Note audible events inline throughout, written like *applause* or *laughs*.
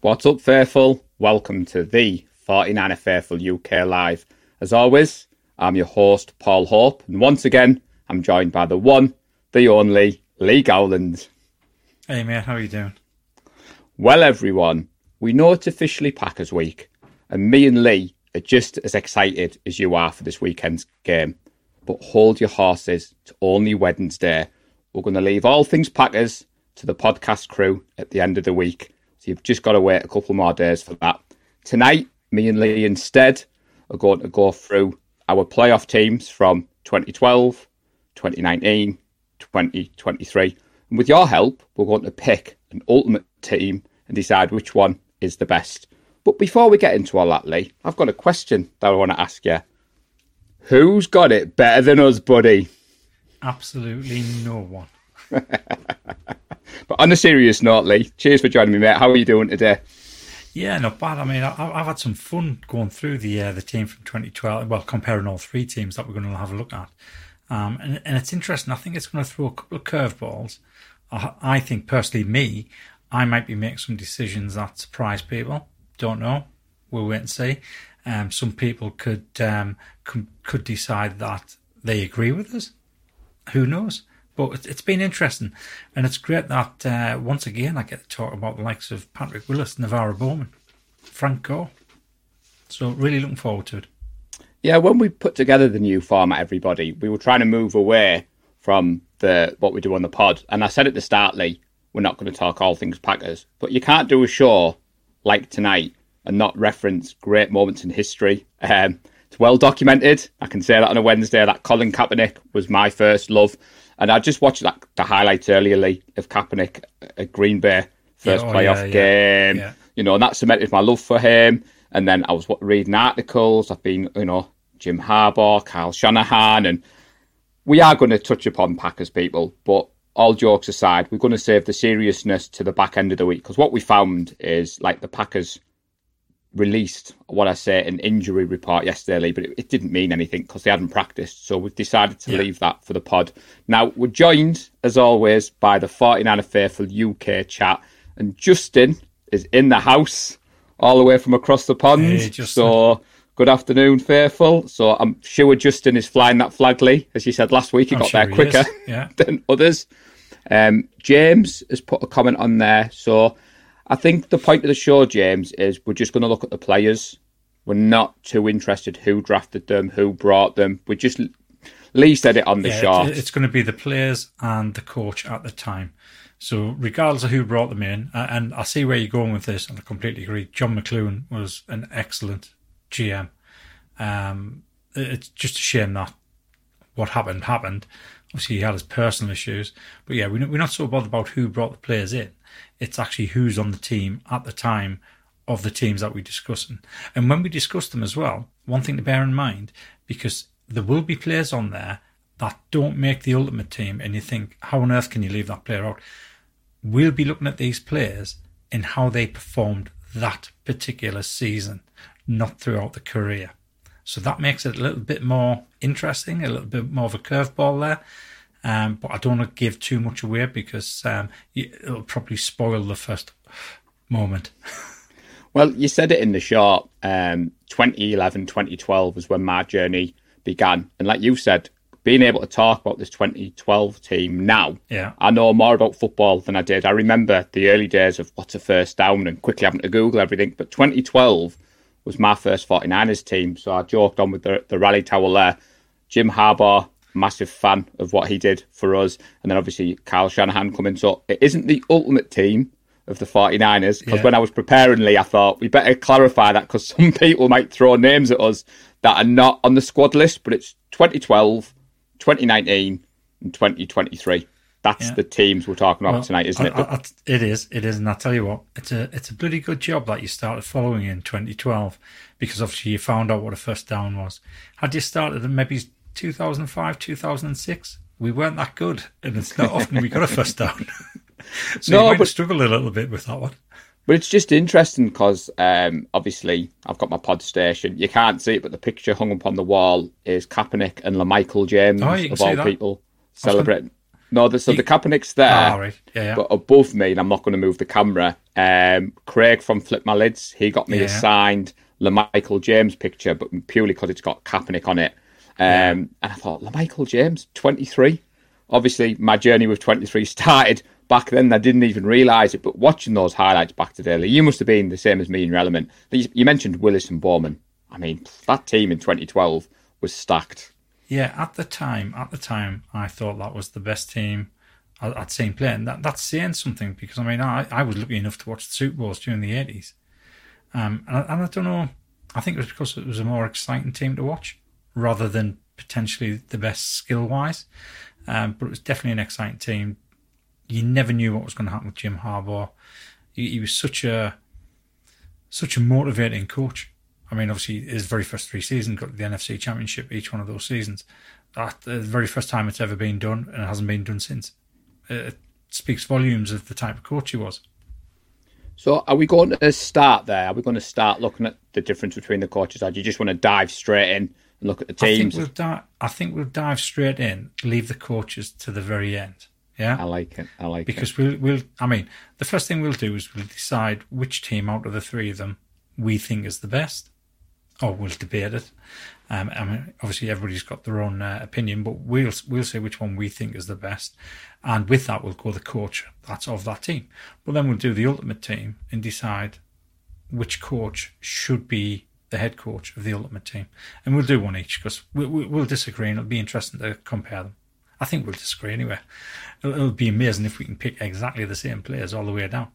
What's up, Faithful? Welcome to the 49er Faithful UK Live. As always, I'm your host, Paul Hope, and once again, I'm joined by the one, the only, Lee Gowland. Hey mate, how are you doing? Well, everyone, we know it's officially Packers Week, and me and Lee are just as excited as you are for this weekend's game. But hold your horses, it's only Wednesday. We're going to leave all things Packers to the podcast crew at the end of the week. So you've just got to wait a couple more days for that. Tonight, me and Lee instead are going to go through our playoff teams from 2012, 2019, 2023. And with your help, we're going to pick an ultimate team and decide which one is the best. But before we get into all that, Lee, I've got a question that I want to ask you. Who's got it better than us, buddy? Absolutely no one. *laughs* But on a serious note, Lee, cheers for joining me, mate. How are you doing today? Yeah, not bad. I mean, I, I've had some fun going through the uh, the team from 2012. Well, comparing all three teams that we're going to have a look at, um, and and it's interesting. I think it's going to throw a couple of curveballs. I, I think personally, me, I might be making some decisions that surprise people. Don't know. We'll wait and see. Um, some people could um, could, could decide that they agree with us. Who knows? But it- it's been interesting, and it's great that uh, once again I get to talk about the likes of Patrick Willis, NaVorro Bowman, Frank Gore. So really looking forward to it. Yeah, when we put together the new format, everybody, we were trying to move away from the what we do on the pod. And I said at the start, Lee, we're not going to talk all things Packers, but you can't do a show like tonight and not reference great moments in history. Um, it's well documented. I can say that on a Wednesday that Colin Kaepernick was my first love, and I just watched that the highlights earlier, Lee, of Kaepernick uh, at Green Bay first Yeah, oh, playoff yeah, game yeah. you know, and that cemented my love for him. And then I was reading articles. I've been, you know, Jim Harbaugh, Kyle Shanahan, and we are going to touch upon Packers people. But all jokes aside, we're going to save the seriousness to the back end of the week because what we found is like the Packers released what I say an injury report yesterday, Lee, but it, it didn't mean anything because they hadn't practiced. So we've decided to Yeah. leave that for the pod. Now we're joined as always by the 49er Faithful UK chat, and Justin is in the house all the way from across the pond. Hey, so good afternoon, Faithful. So I'm sure Justin is flying that flag, Lee, as you said last week. He I'm got sure there quicker yeah. *laughs* than others. Um, James has put a comment on there. So I think the point of the show, James, is we're just going to look at the players. We're not too interested who drafted them, who brought them. We just Lee said it on the Yeah, shot. it's going to be the players and the coach at the time. So regardless of who brought them in, and I see where you're going with this, and I completely agree. John McLuhan was an excellent GM. Um, it's just a shame that what happened happened. Obviously, he had his personal issues, but yeah, we're not so bothered about who brought the players in. It's actually who's on the team at the time of the teams that we're discussing. And when we discuss them as well, one thing to bear in mind, because there will be players on there that don't make the ultimate team, and you think, how on earth can you leave that player out? We'll be looking at these players and how they performed that particular season, not throughout the career. So that makes it a little bit more interesting, a little bit more of a curveball there. Um, but I don't want to give too much away because um, it'll probably spoil the first moment. *laughs* Well, you said it in the short. Um, 2011, 2012 was when my journey began. And like you said, being able to talk about this 2012 team now, Yeah. I know more about football than I did. I remember the early days of what's a first down and quickly having to Google everything. But 2012 was my first 49ers team. So I joked on with the, the rally towel there. Jim Harbaugh, massive fan of what he did for us. And then obviously Kyle Shanahan coming. So it isn't the ultimate team of the 49ers because Yeah. when I was preparing Lee, I thought we better clarify that because *laughs* some people might throw names at us that are not on the squad list, but it's 2012, 2019, and 2023. That's Yeah. the teams we're talking about Well, tonight, isn't it? I- I- I- it is. It is, and I tell you what, it's a it's a bloody good job that you started following in 2012 because obviously you found out what a first down was. Had you started maybe 2005, 2006, we weren't that good, and it's not often we got a first down. *laughs* so No, you might struggle a little bit with that one. But it's just interesting because um, obviously I've got my pod station. You can't see it, but the picture hung up on the wall is Kaepernick and LaMichael James Oh, of all people celebrating. No, the, so the Kaepernick's there, Ah, right. Yeah, yeah. but above me, and I'm not going to move the camera. Um, Craig from Flip My Lids, he got me a Yeah. signed LaMichael James picture, but purely because it's got Kaepernick on it. Um, And I thought, LaMichael James, 23. Obviously, my journey with 23 started back then. I didn't even realise it, but watching those highlights back to daily, you must have been the same as me in your element. You you mentioned Willis and Bowman. I mean, that team in 2012 was stacked. Yeah, at the time, at the time, I thought that was the best team I- I'd seen play, and that, that's saying something because I mean, I, I was lucky enough to watch the Super Bowls during the eighties, um, and, I, and I don't know, I think it was because it was a more exciting team to watch rather than potentially the best skill wise, um, but it was definitely an exciting team. You never knew what was going to happen with Jim Harbaugh. He, he was such a such a motivating coach. I mean, obviously, his very first three seasons got the NFC Championship each one of those seasons. That the very first time it's ever been done, and it hasn't been done since. It speaks volumes of the type of coach he was. So, are we going to start there? Are we going to start looking at the difference between the coaches? Or do you just want to dive straight in and look at the I think teams? we'll di- I think we'll dive straight in, leave the coaches to the very end. Yeah, I like it. I like it. because we'll we'll. I mean, the first thing we'll do is we'll decide which team out of the three of them we think is the best, or we'll debate it. Um, I mean, obviously everybody's got their own uh, opinion, but we'll we'll say which one we think is the best, and with that we'll go the coach that's of that team. But then we'll do the ultimate team and decide which coach should be the head coach of the ultimate team, and we'll do one each because we, we, we'll disagree, and it'll be interesting to compare them. I think we'll disagree anyway. It'll, it'll be amazing if we can pick exactly the same players all the way down.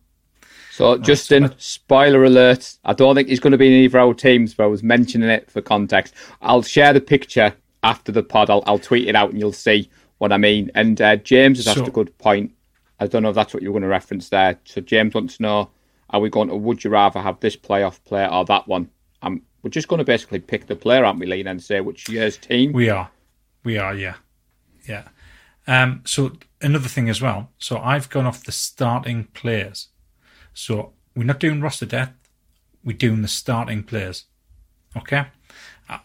So, Justin, spoiler alert. I don't think he's going to be in either of our teams, but I was mentioning it for context. I'll share the picture after the pod. I'll, I'll tweet it out and you'll see what I mean. And uh, James has asked a good point. I don't know if that's what you were going to reference there. So, James wants to know are we going to, would you rather have this playoff player or that one? Um, we're just going to basically pick the player, aren't we, Lee, and say which year's team? We are. We are, yeah. Yeah. Um, so another thing as well. So I've gone off the starting players. So we're not doing roster depth. We're doing the starting players. Okay.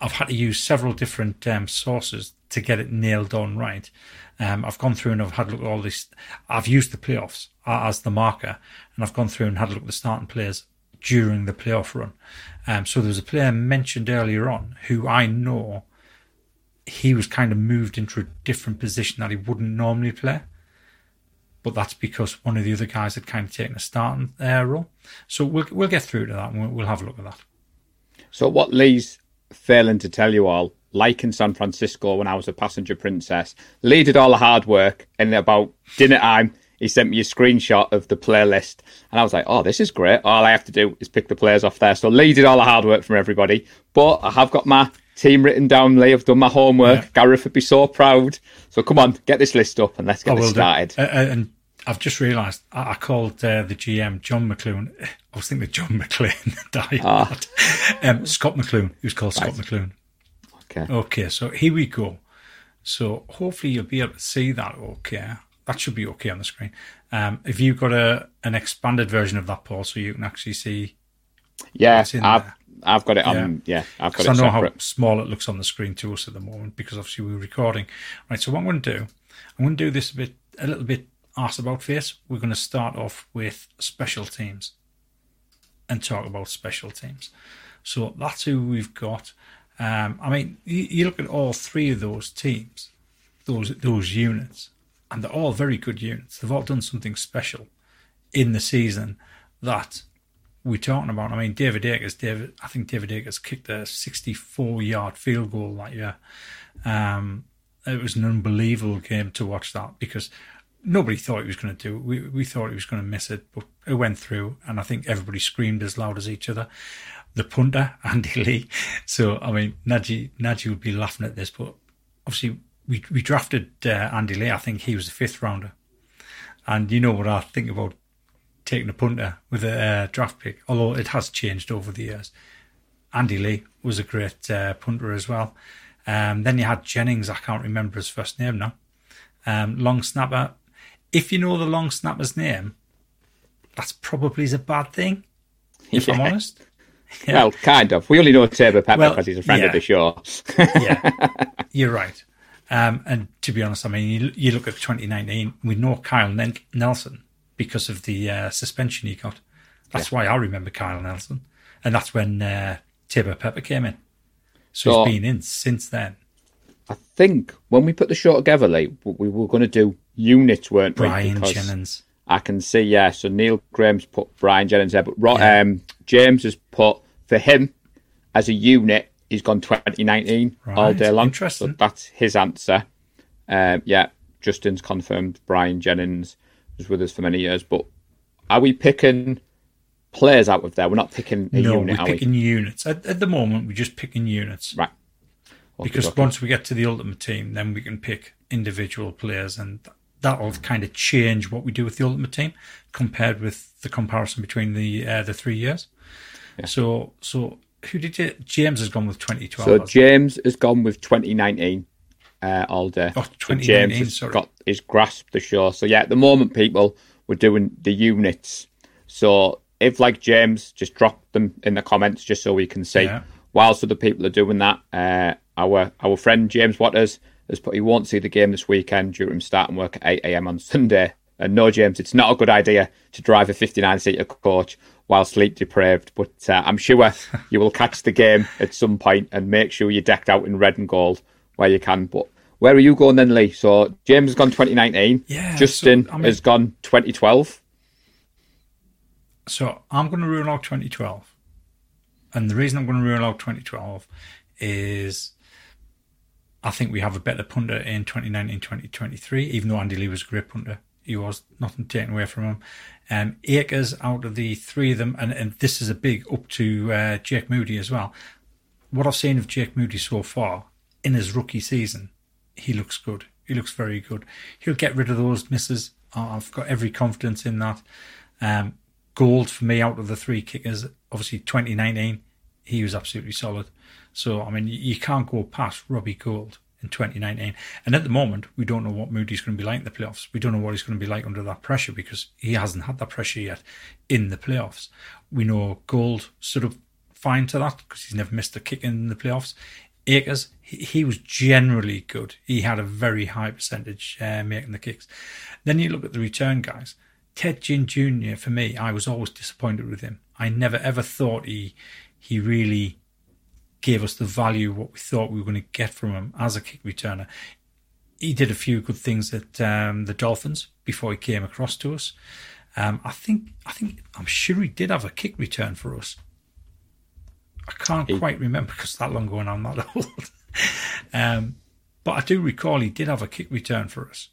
I've had to use several different um, sources to get it nailed on right. Um, I've gone through and I've had a look at all this. I've used the playoffs as the marker, and I've gone through and had a look at the starting players during the playoff run. Um, so there was a player mentioned earlier on who I know he was kind of moved into a different position that he wouldn't normally play. But that's because one of the other guys had kind of taken a starting uh, role. So we'll we'll get through to that and we'll, we'll have a look at that. So what Lee's failing to tell you all, like in San Francisco when I was a passenger princess, Lee did all the hard work and about dinner time he sent me a screenshot of the playlist and I was like, Oh, this is great. All I have to do is pick the players off there. So Lee did all the hard work from everybody. But I have got my team written down, Lee. I've done my homework. Yeah. Gareth would be so proud. So come on, get this list up and let's get this started. Uh, uh, and I've just realised I, I called uh, the GM John McClune. *sighs* I was thinking of John *laughs* McClane. *laughs* Die hard. um, Scott McClune. He was called Scott McClune. Okay. Okay, so here we go. So hopefully you'll be able to see that. Okay, that should be okay on the screen. Um, if you've got a an expanded version of that, Paul, so you can actually see. Yeah, I've there? I've got it on yeah, I've got it I know separate. how small it looks on the screen to us at the moment, because obviously we're recording. Right. So what I'm going to do, I'm going to do this a bit, a little bit arse about face. We're going to start off with special teams, and talk about special teams. So that's who we've got. Um, I mean, you, you look at all three of those teams, those those units, and they're all very good units. They've all done something special in the season that we're talking about. I mean, David Akers, David, I think David Akers kicked a 64 yard field goal that year. Um, it was an unbelievable game to watch that because nobody thought he was going to do it. We, we thought he was going to miss it, but it went through, and I think everybody screamed as loud as each other. The punter, *laughs* Andy Lee. So, I mean, Najee, Najee would be laughing at this, but obviously, we, we drafted uh, Andy Lee. I think he was a fifth rounder. And you know what I think about taking a punter with a uh, draft pick, although it has changed over the years. Andy Lee was a great uh, punter as well. Um, then you had Jennings. I can't remember his first name now. Um, long snapper. If you know the long snapper's name, that's probably a bad thing. If I'm *laughs* Yeah. honest. Well, kind of. We only know Turbo Pepper Well, because he's a friend yeah. of the show. yeah, *laughs* you're right. Um, and to be honest, I mean, you, you look at 2019, we know Kyle Nen- Nelson because of the uh, suspension he got. That's why I remember Kyle Nelson. And that's when uh, Pepper came in. So, So- he's been in since then. I think when we put the show together, like we were going to do units, weren't we? Brian Jennings. I can see, yeah. So Neil Graham's put Brian Jennings there, but Ro- Yeah. um, James has put for him as a unit. He's gone 2019 all day long. interesting. So that's his answer. Um, yeah, Justin's confirmed. Brian Jennings was with us for many years, but are we picking players out of there? We're not picking a No, unit, we're are we? picking units. At, at the moment, we're just picking units. Right. Okay, because okay. once we get to the ultimate team, then we can pick individual players, and that'll kind of change what we do with the ultimate team compared with the comparison between the uh, the three years. So, so who did you? James has gone with 2012. So? James has gone with 2019 uh, all day. Oh, So 2019, James has sorry. got his grasped the show. So yeah, at the moment, people we're doing the units. So if like James, just drop them in the comments just so we can see. Yeah. Whilst other people are doing that, uh, our our friend James Waters has put he won't see the game this weekend due to him starting work at 8 a.m. on Sunday. And no, James, it's not a good idea to drive a 59 seater coach while sleep deprived. But uh, I'm sure *laughs* you will catch the game at some point and make sure you're decked out in red and gold where you can. But where are you going then, Lee? So James has gone 2019. Yeah, Justin so, I mean- has gone 2012. So I'm going to rule out 2012. And the reason I'm going to rule out 2012 is I think we have a better punter in 2019 2023, even though Andy Lee was a great punter. He was nothing taken away from him. Um, Akers out of the three of them, and, and this is a big up to uh, Jake Moody as well. What I've seen of Jake Moody so far in his rookie season, he looks good. He looks very good. He'll get rid of those misses. Uh, I've got every confidence in that. Um, Gould for me out of the three kickers, obviously 2019, he was absolutely solid. So, I mean, you can't go past Robbie Gould in 2019. And at the moment, we don't know what Moody's going to be like in the playoffs. We don't know what he's going to be like under that pressure because he hasn't had that pressure yet in the playoffs. We know Gould sort of fine to that because he's never missed a kick in the playoffs. Akers, he, he was generally good. He had a very high percentage uh, making the kicks. Then you look at the return guys. Ted Ginn Jr. for me, I was always disappointed with him. I never ever thought he he really gave us the value what we thought we were going to get from him as a kick returner. He did a few good things at um, the Dolphins before he came across to us. Um, I think I think I'm sure he did have a kick return for us. I can't He- quite remember because that long ago and I'm not *laughs* old. um, but I do recall he did have a kick return for us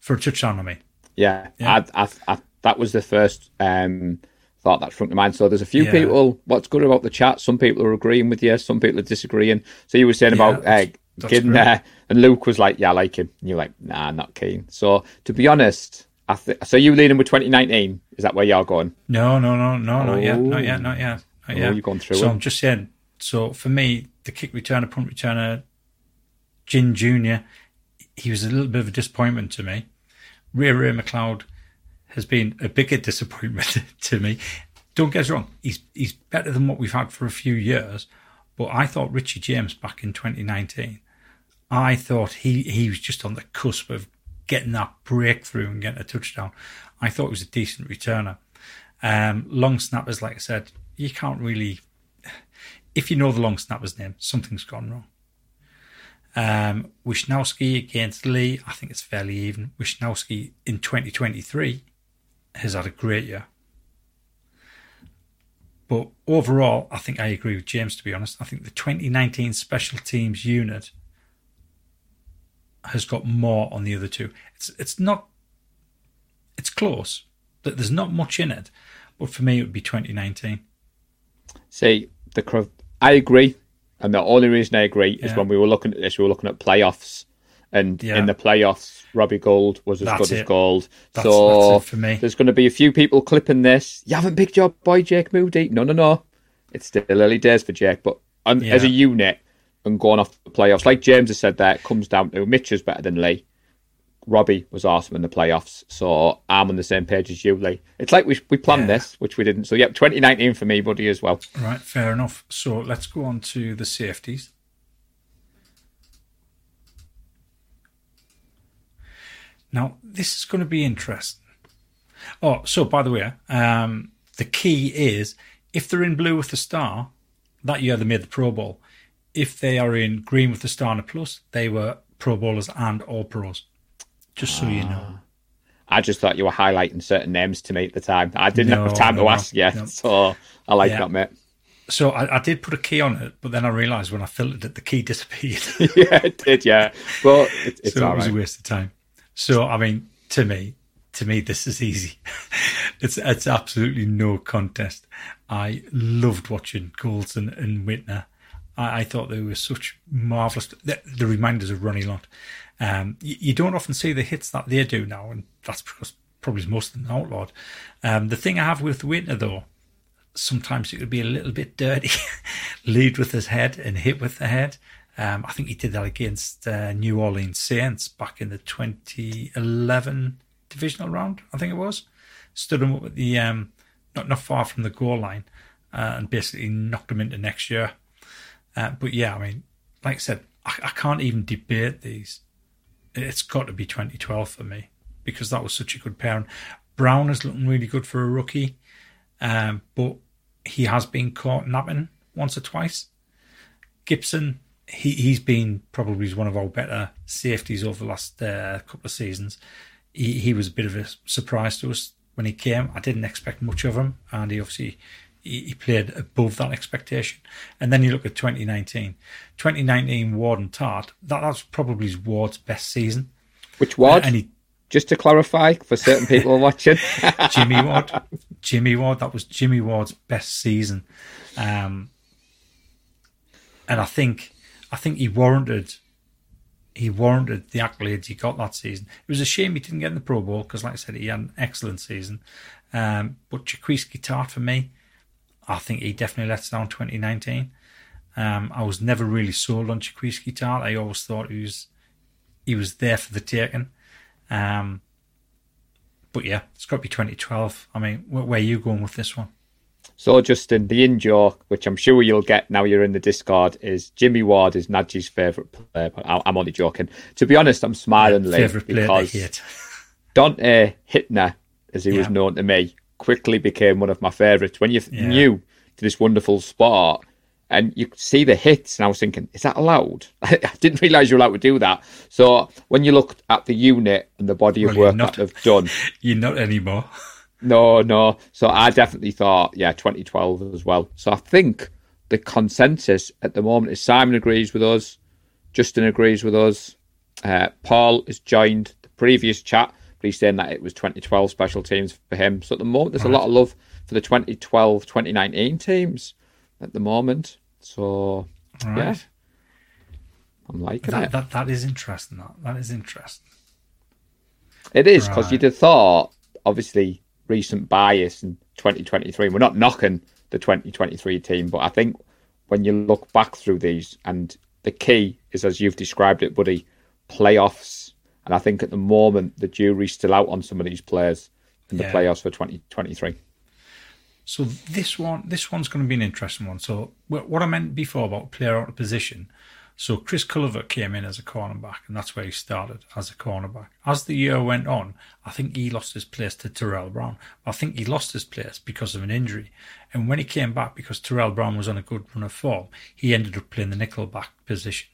for a touchdown. I mean, Yeah, Yeah. I, I, I, that was the first um, thought that's front of mind. So there's a few Yeah. people. What's good about the chat? Some people are agreeing with you. Some people are disagreeing. So you were saying Yeah, about uh, that's- that's getting great. there, and Luke was like, "Yeah, I like him." And you're like, "Nah, not keen." So to be honest, I th- so you leading with 2019? Is that where you're going? No, no, no, no, not yet, not Oh. yet, not yet, not Oh, yet. you've gone through So it. I'm just saying. So for me, the kick returner, punt returner, Ginn Junior, he was a little bit of a disappointment to me. Ray Ray McCloud has been a bigger disappointment *laughs* to me. Don't get us wrong, he's he's better than what we've had for a few years. But I thought Richie James back in 2019, I thought he he was just on the cusp of getting that breakthrough and getting a touchdown. I thought he was a decent returner. Um, long snappers, like I said, you can't really. If you know the long snapper's name, something's gone wrong. Um, Wishnowsky against Lee, I think it's fairly even. Wishnowsky in 2023 has had a great year. But overall, I think I agree with James, to be honest. I think the 2019 special teams unit has got more on the other two. It's it's not it's close, but there's not much in it. But for me, it would be 2019. See, the I agree, and the only reason I agree is when we were looking at this, we were looking at playoffs, and Yeah. in the playoffs, Robbie Gould was as That's good as gold. That's- so that's it for me. there's going to be a few people clipping this. You haven't picked your boy Jake Moody. No, no, no. It's still early days for Jake, but on, Yeah. as a unit, and going off the playoffs. Like James has said there, it comes down to Mitch is better than Lee. Robbie was awesome in the playoffs, so I'm on the same page as you, Lee. It's like we we planned Yeah. this, which we didn't. So yep, 2019 for me, buddy, as well. Right, fair enough. So let's go on to the safeties. Now, this is going to be interesting. Oh, so by the way, um, the key is if they're in blue with the star, that year they made the Pro Bowl. If they are in green with the star and a plus, they were Pro Bowlers and All Pros. Just so you know. I just thought you were highlighting certain names to me at the time. I didn't No, have time no, to ask yet, no. so I like Yeah. that, mate. So I, I did put a key on it, but then I realised when I filtered it, the key *laughs* disappeared. *laughs* yeah, it did, yeah. But it, it's so all it was right. a waste of time. So I mean, to me, to me, this is easy. *laughs* it's it's absolutely no contest. I loved watching Goldson and Whitner. I, I thought they were such marvelous. The, the reminders of Ronnie Lott. Um, you, you don't often see the hits that they do now, and that's because probably most of them outlawed. Um, the thing I have with Whitner though, sometimes it could be a little bit dirty. *laughs* Lead with his head and hit with the head. Um, I think he did that against uh, New Orleans Saints back in the 2011 divisional round. I think it was. Stood him up at the um, not not far from the goal line, uh, and basically knocked him into next year. Uh, but yeah, I mean, like I said, I, I can't even debate these. It's got to be 2012 for me because that was such a good pairing. Brown is looking really good for a rookie, um, but he has been caught napping once or twice. Gibson, he he's been probably one of our better safeties over the last uh, couple of seasons. He he was a bit of a surprise to us when he came. I didn't expect much of him, and he obviously he, he played above that expectation. And then you look at 2019, 2019 Ward and Tart. That that's probably Ward's best season. Which Ward? And he Just to clarify for certain people *laughs* watching. *laughs* Jimmy Ward. Jimmy Ward. That was Jimmy Ward's best season, um, and I think I think he warranted he warranted the accolades he got that season. It was a shame he didn't get in the Pro Bowl because, like I said, he had an excellent season. Um, but Jaquiski Tart for me, I think he definitely lets down 2019. Um, I was never really sold on Jaquiski Tart. I always thought he was he was there for the taking. Um, but yeah, it's got to be 2012. I mean, wh- where are you going with this one? So, Justin, the in joke, which I'm sure you'll get now you're in the Discord, is Jimmy Ward is Nadji's favourite player. I'm only joking. To be honest, I'm smiling player to because hit. *laughs* Donte Hitner, as he was known to me, quickly became one of my favourites. When you're Yeah. new to this wonderful sport and you see the hits, and I was thinking, is that allowed? *laughs* I didn't realise you were allowed to do that. So, when you looked at the unit and the body of Well, work that they've done, *laughs* You're not anymore. No, no. So I definitely thought, yeah, 2012 as well. So I think the consensus at the moment is Simon agrees with us, Justin agrees with us, uh, Paul has joined the previous chat, but he's saying that it was 2012 special teams for him. So at the moment, there's a lot of love for the 2012 2019 teams at the moment. So Right. yeah, I'm liking That, it. that that is interesting. That that is interesting. It is because Right. you'd have thought, obviously, recent bias in 2023. We're not knocking the 2023 team, but I think when you look back through these, and the key is as you've described it, buddy, playoffs. And I think at the moment the jury's still out on some of these players in the Yeah. playoffs for 2023. So this one, this one's going to be an interesting one. So what I meant before about player out of position. So Chris Culliver came in as a cornerback, and that's where he started as a cornerback. As the year went on, I think he lost his place to Tarell Brown. I think he lost his place because of an injury. And when he came back, because Tarell Brown was on a good run of form, he ended up playing the nickelback position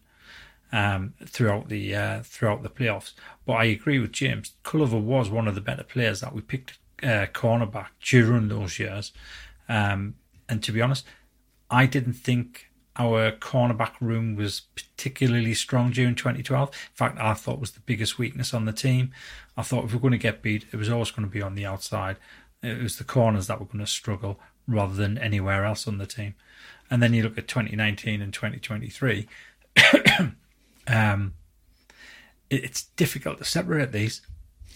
um, throughout the uh, throughout the playoffs. But I agree with James. Culliver was one of the better players that we picked uh, cornerback during those years. Um, and to be honest, I didn't think our cornerback room was particularly strong during 2012. In fact, I thought was the biggest weakness on the team. I thought if we're going to get beat, it was always going to be on the outside. It was the corners that were going to struggle rather than anywhere else on the team. And then you look at 2019 and 2023. *coughs* um, it- it's difficult to separate these.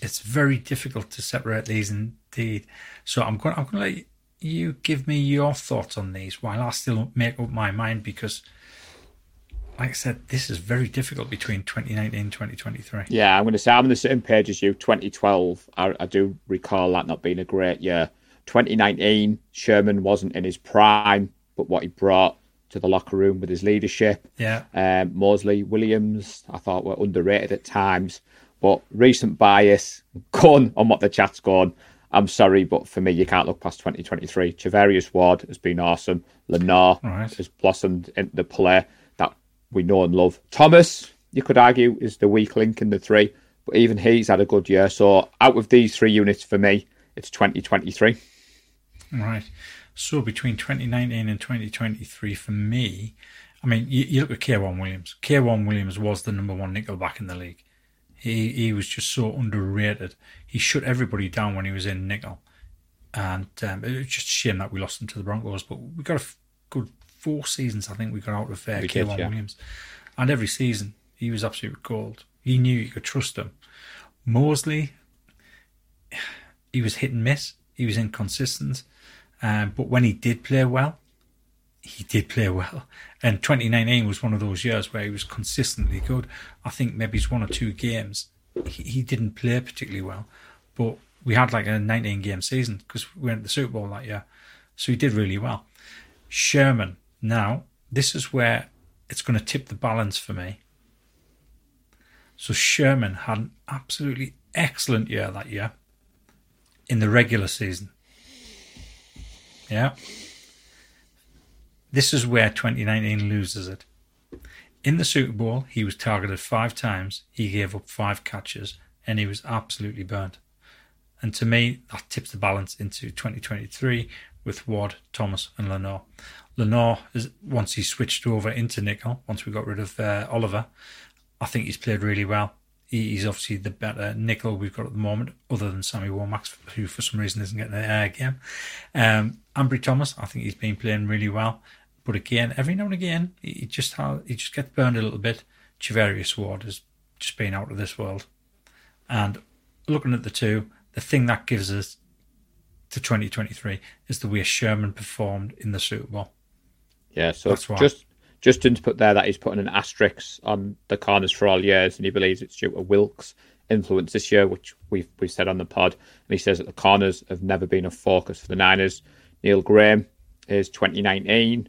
It's very difficult to separate these indeed. So I'm going. I'm going to let you give me your thoughts on these while I still make up my mind because like I said, this is very difficult between 2019 and 2023. Yeah, I'm going to say I'm on the same page as you. 2012, I, I do recall that not being a great year. 2019, Sherman wasn't in his prime, but what he brought to the locker room with his leadership. Yeah. Um, Moseley, Williams, I thought were underrated at times. But recent bias, *laughs* gone on what the chat's gone. I'm sorry, but for me, you can't look past 2023. Charvarius Ward has been awesome. Lenoir Right. has blossomed into the player that we know and love. Thomas, you could argue, is the weak link in the three, but even he's had a good year. So out of these three units, for me, it's 2023. Right. So between 2019 and 2023, for me, I mean, you, you look at K'Waun Williams. K'Waun Williams was the number one nickel back in the league. He he was just so underrated. He shut everybody down when he was in nickel, and um, it was just a shame that we lost him to the Broncos. But we got a f- good four seasons, I think we got out of uh, We K'Waun did, yeah. Williams, and every season he was absolute gold. He knew you could trust him. Moseley, *sighs* he was hit and miss. He was inconsistent. Um, but when he did play well, he did play well. And 2019 was one of those years where he was consistently good. I think maybe it's one or two games he, he didn't play particularly well, but we had like a 19 game season because we went to the Super Bowl that year. So he did really well. Sherman, now, this is where it's going to tip the balance for me. So Sherman had an absolutely excellent year that year in the regular season. Yeah. This is where 2019 loses it. In the Super Bowl, he was targeted five times, he gave up five catches, and he was absolutely burnt. And to me, that tips the balance into 2023 with Ward, Thomas, and Lenoir. Lenoir, is, once he switched over into nickel, once we got rid of uh, Oliver, I think he's played really well. He, he's obviously the better nickel we've got at the moment, other than Sammy Womack, who for some reason isn't getting an air game. Um, Ambry Thomas, I think he's been playing really well. But again, every now and again, he just he just gets burned a little bit. Charvarius Ward has just been out of this world. And looking at the two, the thing that gives us to 2023 is the way Sherman performed in the Super Bowl. Yeah, so That's why. just Justin's put there that he's putting an asterisk on the corners for all years, and he believes it's due to Wilks' influence this year, which we've we've said on the pod. And he says that the corners have never been a focus for the Niners. Neil Graham is 2019.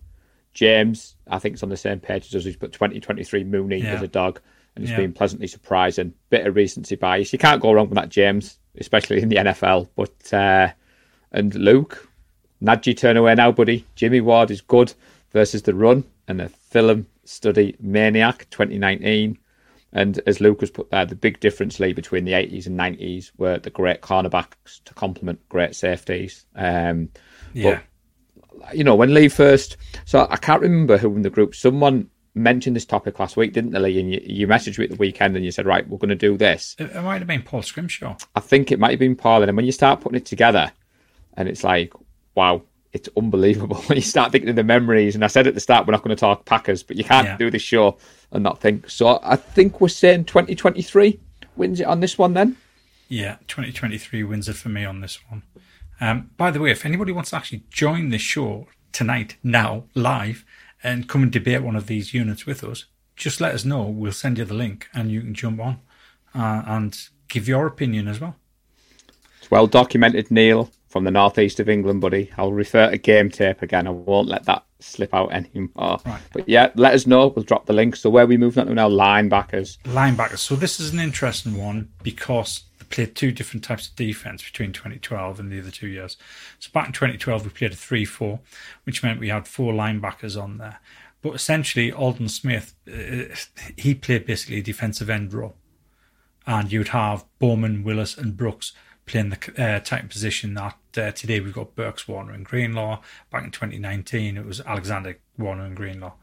James, I think, is on the same page as us. He's put 2023 Mooney Yeah. as a dog, and it's Yeah. been pleasantly surprising. Bit of recency bias. You can't go wrong with that, James, especially in the NFL. But uh, and Luke, Najee turn away now, buddy. Jimmy Ward is good versus the run and the film study maniac 2019. And as Luke has put there, the big difference lay between the 80s and 90s were the great cornerbacks to complement great safeties. Um, Yeah. You know, when Lee first, so I can't remember who in the group, someone mentioned this topic last week, didn't they, Lee? And you, you messaged me at the weekend and you said, right, we're going to do this. It, it might have been Paul Scrimshaw. I think it might have been Paul. And when you start putting it together, and it's like, wow, it's unbelievable *laughs* when you start thinking of the memories. And I said at the start, we're not going to talk Packers, but you can't Yeah. do this show and not think. So I think we're saying 2023 wins it on this one then. Yeah, 2023 wins it for me on this one. Um, by the way, if anybody wants to actually join the show tonight, now, live, and come and debate one of these units with us, just let us know. We'll send you the link and you can jump on uh, and give your opinion as well. It's well documented, Neil, from the northeast of England, buddy. I'll refer to game tape again. I won't let that slip out anymore. Right. But yeah, let us know. We'll drop the link. So where are we moving on to now? Linebackers. Linebackers. So this is an interesting one because played two different types of defense between 2012 and the other two years. So back in 2012, we played a 3-4, which meant we had four linebackers on there. But essentially, Aldon Smith, uh, he played basically a defensive end role. And you'd have Bowman, Willis, and Brooks playing the uh, tight position that uh, today we've got Burks, Warner, and Greenlaw. Back in 2019, it was Alexander, Warner, and Greenlaw.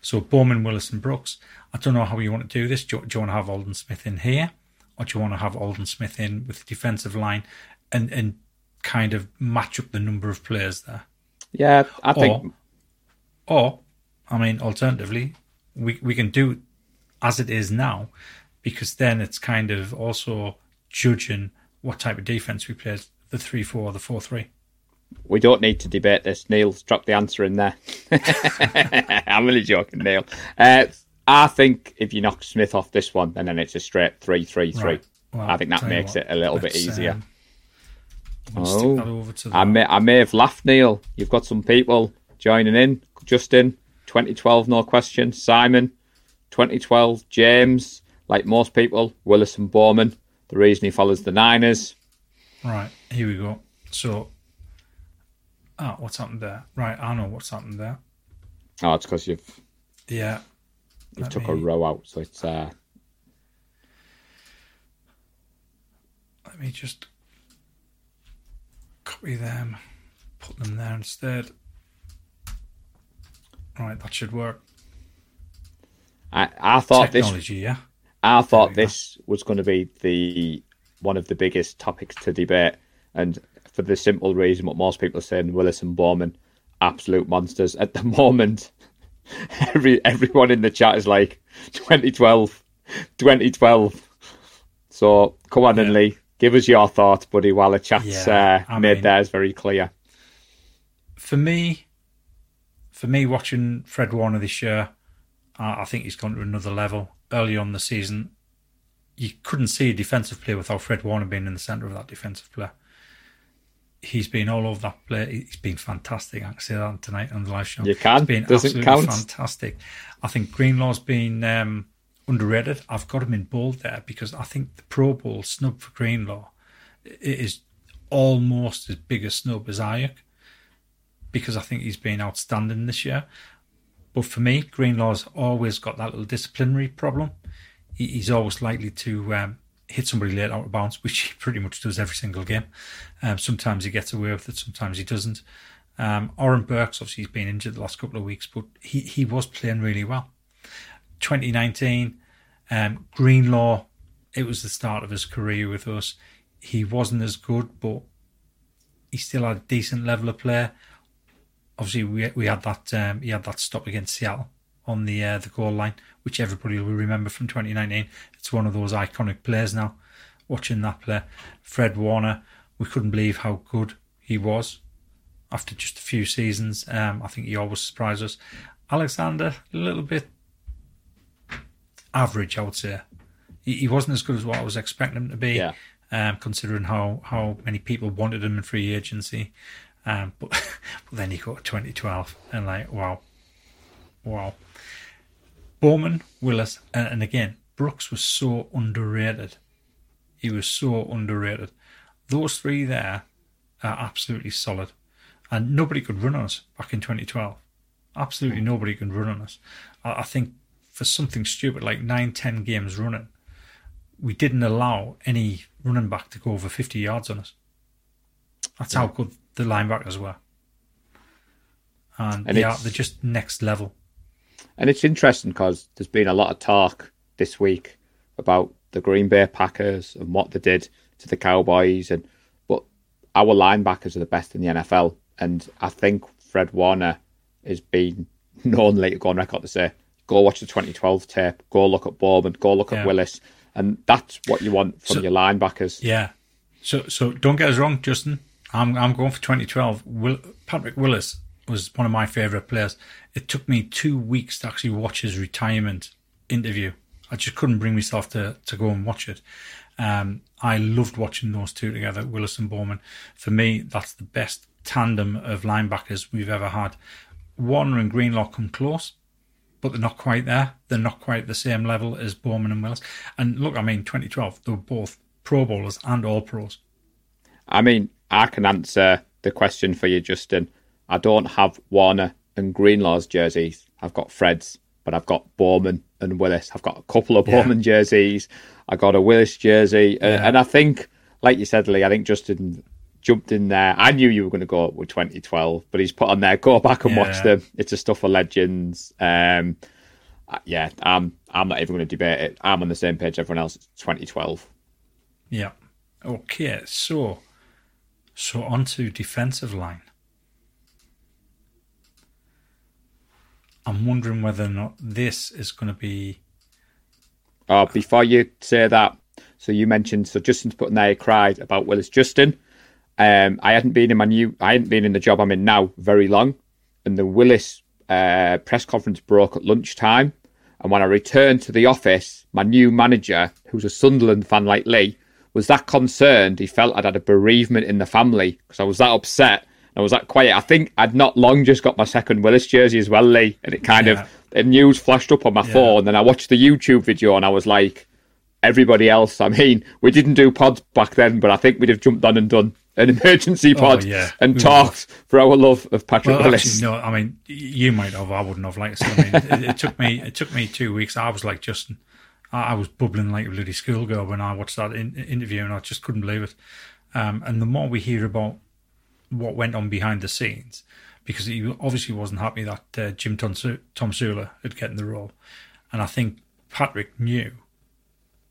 So Bowman, Willis, and Brooks. I don't know how you want to do this. Do do you want to have Aldon Smith in here, or do you want to have Aldon Smith in with the defensive line, and and kind of match up the number of players there? Yeah, I think. Or, or I mean, alternatively, we we can do as it is now, because then it's kind of also judging what type of defense we play, the three four or the four three. We don't need to debate this. Neil's dropped the answer in there. *laughs* I'm only joking, Neil. Uh, I think if you knock Smith off this one, then then it's a straight three three three. Right. Well, I think that makes what, it a little bit easier. um, Oh. stick that over to the I may I may have laughed, Neil. You've got some people joining in. Justin, 2012, no question. Simon, 2012. James, like most people, Willis and Bowman. The reason he follows the Niners. Right, here we go. So, ah, what's happened there? Right, I know what's happened there. Oh, it's because you've Yeah. You've Let took a row out, so it's uh, Let me just copy them, put them there instead. Right, that should work. I I thought this yeah. I thought we go. this was going to be the one of the biggest topics to debate, and for the simple reason what most people are saying, Willis and Bowman, absolute monsters. At the *laughs* moment, *laughs* every everyone in the chat is like 2012, 2012. So come on, Yeah. Lee, give us your thoughts, buddy. While the chat's Yeah, uh, made mean- theirs very clear. For me, for me, watching Fred Warner this year, I I think he's gone to another level. Early on the season, you couldn't see a defensive player without Fred Warner being in the centre of that defensive play. He's been all over that play. He's been fantastic. I can say that tonight on the live show. You can. He's been Doesn't absolutely count. fantastic. I think Greenlaw's been um, underrated. I've got him in bold there because I think the Pro Bowl snub for Greenlaw is almost as big a snub as Aiyuk because I think he's been outstanding this year. But for me, Greenlaw's always got that little disciplinary problem. He's always likely to um, hit somebody late out of bounds, which he pretty much does every single game. Um, sometimes he gets away with it, sometimes he doesn't. Um, Oren Burks, obviously, he's been injured the last couple of weeks, but he, he was playing really well. 2019, um, Greenlaw, it was the start of his career with us. He wasn't as good, but he still had a decent level of play. Obviously, we we had that um, he had that stop against Seattle on the uh, the goal line, which everybody will remember from 2019. It's one of those iconic players now. Watching that play, Fred Warner, we couldn't believe how good he was after just a few seasons. Um, I think he always surprised us. Alexander, a little bit average, I would say. He, he wasn't as good as what I was expecting him to be, Yeah. um, considering how, how many people wanted him in free agency. Um, but, *laughs* but then he got 2012 and like, wow, wow. Bowman, Willis, and, and again, Brooks was so underrated. He was so underrated. Those three there are absolutely solid. And nobody could run on us back in 2012. Absolutely hmm. nobody could run on us. I, think for something stupid like nine, ten games running, we didn't allow any running back to go over 50 yards on us. That's how good the linebackers were. And, And they are, they're just next level. And it's interesting because there's been a lot of talk this week about the Green Bay Packers and what they did to the Cowboys, and but our linebackers are the best in the NFL, and I think Fred Warner has been *laughs* known later go on record to say, "Go watch the 2012 tape, go look at Bowman, go look Yeah. at Willis," and that's what you want from So- your linebackers. Yeah. So so don't get us wrong, Justin. I'm I'm going for 2012. Will, Patrick Willis was one of my favourite players. It took me two weeks to actually watch his retirement interview. I just couldn't bring myself to, to go and watch it. Um, I loved watching those two together, Willis and Bowman. For me, that's the best tandem of linebackers we've ever had. Warner and Greenlaw come close, but they're not quite there. They're not quite the same level as Bowman and Willis. And look, I mean, 2012, they were both Pro Bowlers and All Pros. I mean, I can answer the question for you, Justin. I don't have Warner and Greenlaw's jerseys. I've got Fred's, but I've got Bowman and Willis. I've got a couple of Yeah. Bowman jerseys. I got a Willis jersey, uh, Yeah. and I think, like you said, Lee, I think Justin jumped in there. I knew you were going to go up with 2012, but he's put on there. Go back and watch them. It's a stuff for legends. Um, yeah, I'm. I'm not even going to debate it. I'm on the same page as everyone else. It's 2012. Yeah. Okay, so so on to defensive line. I'm wondering whether or not this is going to be Oh, before you say that, so you mentioned so Justin's putting there. He cried about Willis Justin. Um, I hadn't been in my new, I hadn't been in the job I'm in now very long, and the Willis uh, press conference broke at lunchtime, And when I returned to the office, my new manager, who's a Sunderland fan like Lee, was that concerned. He felt I'd had a bereavement in the family because I was that upset. I was that quiet. I think I'd not long just got my second Willis jersey as well, Lee, and it kind Yeah. of the news flashed up on my phone. Then I watched the YouTube video and I was like, everybody else. I mean, we didn't do pods back then, but I think we'd have jumped on and done an *laughs* emergency pod Oh, yeah. and We talked for our love of Patrick Well, Willis. actually, no. I mean, you might have. I wouldn't have. Like I I mean, it, it took me. It took me two weeks. I was like Justin. I, I was bubbling like a bloody schoolgirl when I watched that in, interview, and I just couldn't believe it. Um, and the more we hear about what went on behind the scenes, because he obviously wasn't happy that uh, Jim Tom, Tomsula had gotten the role, and I think Patrick knew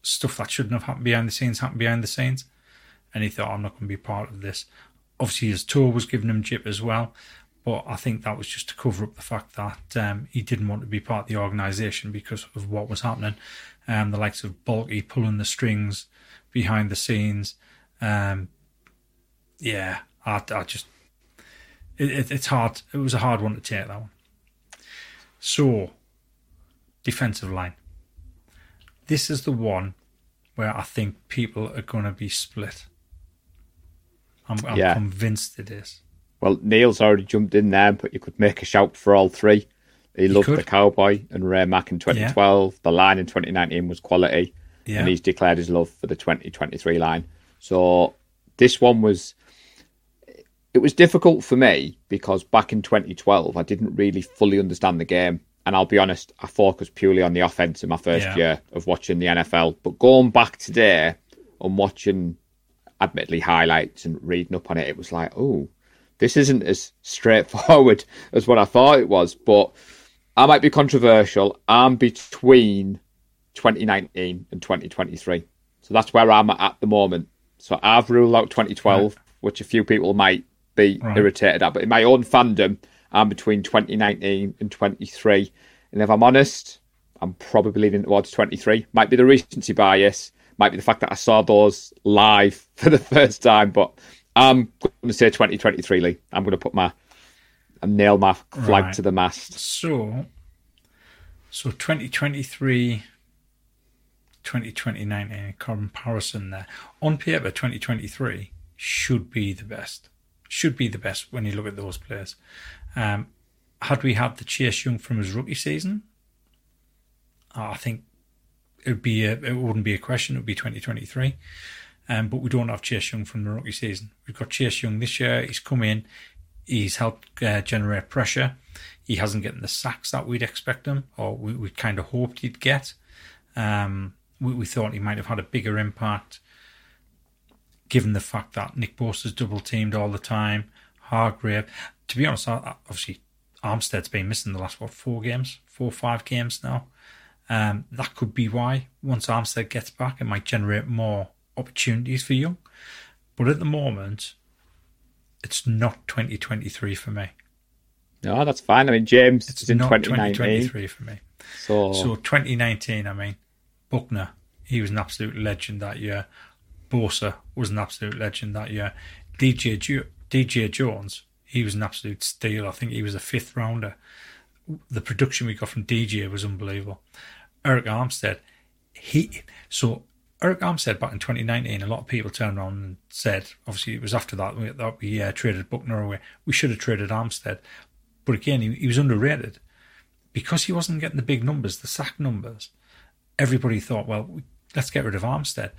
stuff that shouldn't have happened behind the scenes happened behind the scenes, and he thought, I'm not going to be part of this. Obviously, his tour was giving him jip as well, but I think that was just to cover up the fact that um, he didn't want to be part of the organisation because of what was happening. Um, the likes of Baalke pulling the strings behind the scenes. Um, yeah, I, I just it, it, it's hard. It was a hard one to take that one. So, defensive line. This is the one where I think people are going to be split. I'm, I'm Yeah. convinced it is. Well, Neil's already jumped in there, but you could make a shout for all three. He loved could. the Cowboy and Ray Mack in 2012. The line in 2019 was quality. Yeah. And he's declared his love for the 2023 line. So this one was. It was difficult for me because back in 2012, I didn't really fully understand the game. And I'll be honest, I focused purely on the offense in my first Yeah. year of watching the NFL. But going back today and watching admittedly highlights and reading up on it, it was like, oh, this isn't as straightforward *laughs* as what I thought it was. But I might be controversial. I'm between 2019 and 2023. So that's where I'm at at the moment. So I've ruled out 2012, which a few people might be Right. irritated at. But in my own fandom, I'm between 2019 and 23. And if I'm honest, I'm probably leaning towards 23. Might be the recency bias, might be the fact that I saw those live *laughs* for the first time, but I'm going to say 2023, Lee. I'm going to put my and nail my flag Right. to the mast. So, so 2023, 2029 in comparison there. On paper, 2023 should be the best. Should be the best when you look at those players. Um, had we had the Chase Young from his rookie season, I think it would be a, it wouldn't be a question. It would be 2023. Um, but we don't have Chase Young from the rookie season. We've got Chase Young this year. He's come in. He's helped uh, generate pressure. He hasn't gotten the sacks that we'd expect him, or we, we kind of hoped he'd get. Um, we, we thought he might have had a bigger impact, given the fact that Nick Bosa's double teamed all the time. Hargrave, to be honest, obviously Armstead's been missing the last what four games, four or five games now. Um, that could be why. Once Armstead gets back, it might generate more opportunities for Young. But at the moment, it's not 2023 for me. No, that's fine. I mean, James It's is in not 2023 for me. So, So 2019, I mean, Buckner, he was an absolute legend that year. Bosa was an absolute legend that year. DJ DJ Jones, he was an absolute steal. I think he was a fifth rounder. The production we got from DJ was unbelievable. Arik Armstead, he so Arik Armstead back in 2019, a lot of people turned around and said, obviously it was after that that we uh, traded Buckner away. We should have traded Armstead, but again he, he was underrated because he wasn't getting the big numbers, the sack numbers, everybody thought, well, let's get rid of Armstead.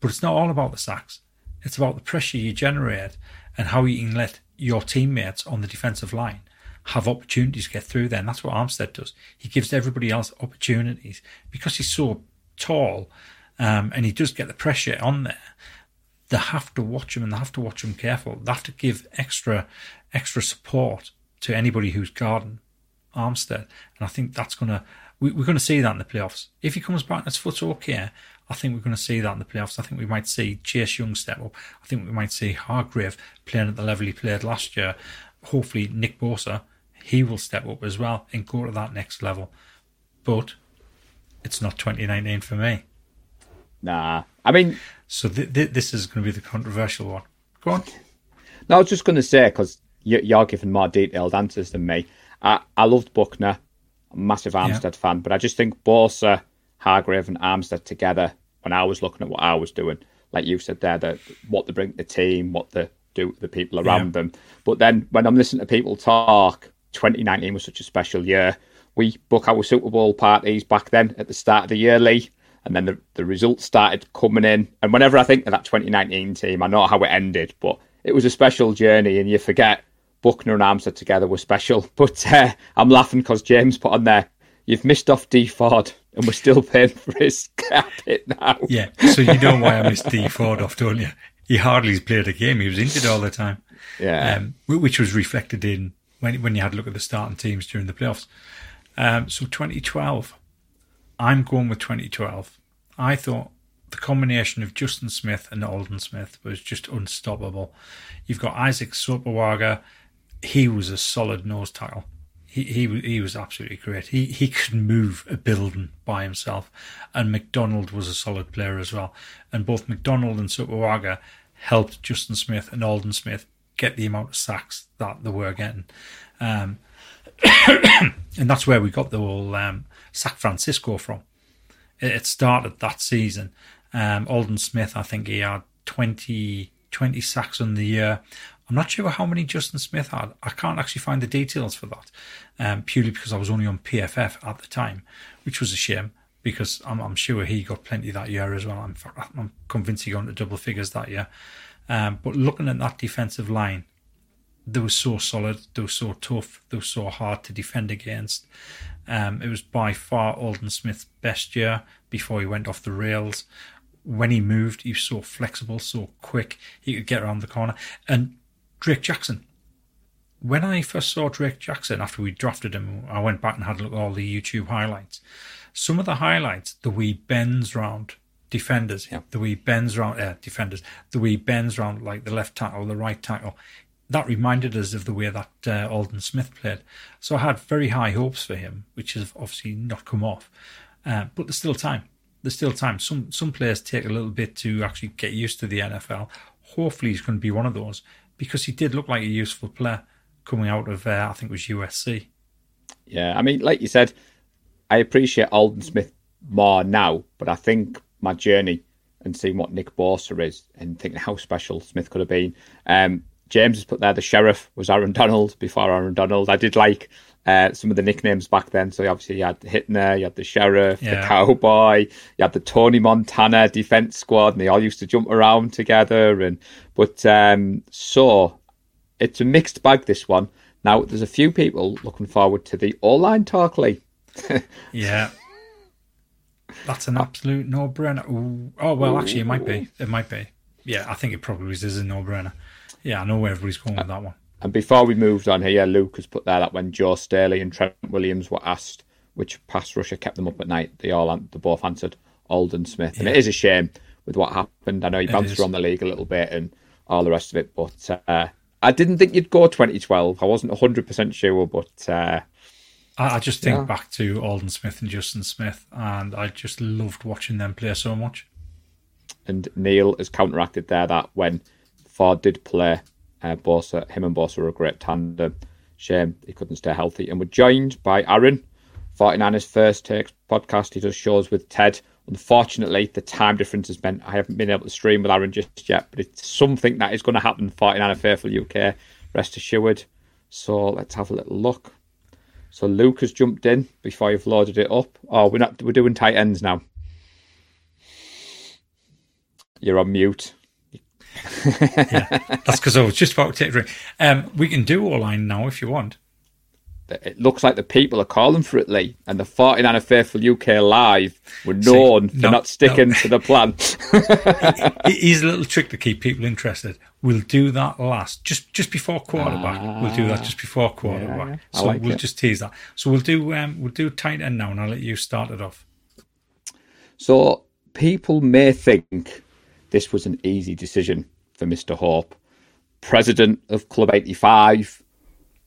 But it's not all about the sacks. It's about the pressure you generate and how you can let your teammates on the defensive line have opportunities to get through there. And that's what Armstead does. He gives everybody else opportunities because he's so tall um, and he does get the pressure on there. They have to watch him and they have to watch him careful. They have to give extra extra support to anybody who's guarding Armstead. And I think that's going to, we, we're going to see that in the playoffs. If he comes back and his foot's okay, I think we're going to see that in the playoffs. I think we might see Chase Young step up. I think we might see Hargrave playing at the level he played last year. Hopefully, Nick Bosa, he will step up as well and go to that next level. But it's not 2019 for me. nah. I mean, So th- th- this is going to be the controversial one. Go on. No, I was just going to say because you, you're giving more detailed answers than me. I, I loved Buckner. massive Armstead fan, but I just think Bosa, Hargrave, and Armstead together. When I was looking at what I was doing, like you said there, that what they bring to the team, what they do to the people around Yeah. them. But then when I'm listening to people talk, 2019 was such a special year. We book our Super Bowl parties back then at the start of the year, Lee, and then the, the results started coming in. And whenever I think of that 2019 team, I know how it ended, but it was a special journey, and you forget Buckner and Armstead together were special. *laughs* But uh, I'm laughing because James put on there, you've missed off Dee Ford, and we're still paying for his carpet now. Yeah, so you know why I missed Dee Ford off, don't you? He hardly played a game. He was injured all the time. Yeah. um, which was reflected in when when you had a look at the starting teams during the playoffs. Um, so 2012, I'm going with 2012. I thought the combination of Justin Smith and Aldon Smith was just unstoppable. You've got Isaac Sopoaga. He was a solid nose tackle. He, he was absolutely great. He he could move a building by himself, and McDonald was a solid player as well. And both McDonald and Sopoaga helped Justin Smith and Aldon Smith get the amount of sacks that they were getting. Um, *coughs* and that's where we got the whole um, Sack Francisco from. It, it started that season. Um, Aldon Smith, I think he had 20, 20 sacks on the year. I'm not sure how many Justin Smith had. I can't actually find the details for that, um, purely because I was only on PFF at the time, which was a shame because I'm, I'm sure he got plenty that year as well. I'm, I'm convinced he got into double figures that year. Um, but looking at that defensive line, they were so solid, they were so tough, they were so hard to defend against. Um, it was by far Aldon Smith's best year before he went off the rails. When he moved, he was so flexible, so quick, he could get around the corner. And Drake Jackson. When I first saw Drake Jackson after we drafted him, I went back and had a look at all the YouTube highlights. Some of the highlights, the wee bends round defenders, the wee bends round uh, defenders, the wee bends round like the left tackle, the right tackle. That reminded us of the way that uh, Aldon Smith played. So I had very high hopes for him, which has obviously not come off. Uh, but there's still time. There's still time. Some some players take a little bit to actually get used to the NFL. Hopefully, he's going to be one of those because he did look like a useful player coming out of uh, I think it was USC. Yeah, I mean, like you said, I appreciate Aldon Smith more now, but I think my journey and seeing what Nick Bosa is and thinking how special Smith could have been. Um, James has put there the sheriff was Aaron Donald before Aaron Donald. I did like uh, some of the nicknames back then. So obviously you had Hitner, you had the sheriff, the cowboy, you had the Tony Montana defense squad, and they all used to jump around together. And but um, so it's a mixed bag. This one now. There's a few people looking forward to the all line talk, Lee. *laughs* Yeah. That's an absolute no brainer. Oh, well, actually, it might be. It might be. Yeah, I think it probably is a no brainer. Yeah, I know where everybody's going with that one. And before we moved on here, Luke has put there that when Joe Staley and Trent Williams were asked which pass rusher kept them up at night, they all they both answered Aldon Smith. And it is a shame with what happened. I know you bounced around the league a little bit and all the rest of it, but uh, I didn't think you'd go 2012. I wasn't 100% sure, but uh, I, I just think Yeah. back to Aldon Smith and Justin Smith, and I just loved watching them play so much. and Neil has counteracted there that when Ford did play, uh, him and Bosa were a great tandem. Shame he couldn't stay healthy. And we're joined by Aaron, 49ers First Takes podcast. He does shows with Ted. Unfortunately, the time difference has meant I haven't been able to stream with Aaron just yet, but it's something that is going to happen. 49er Faithful UK, rest assured. So let's have a little look. So Luke has jumped in before you've loaded it up. Oh, we're not. We're doing tight ends now. You're on mute. That's because I was just about to take a drink. Um, we can do all line now if you want. It looks like the people are calling for it, Lee, and the 49er Faithful UK Live were known for no, not sticking no. to the plan. *laughs* *laughs* It is a little trick to keep people interested. We'll do that last, just just before quarterback. we'll do that just before quarterback. yeah. So like we'll it. just tease that. So we'll do um, we'll do tight end now, and I'll let you start it off. So people may think this was an easy decision for Mr. Hope, president of Club 85.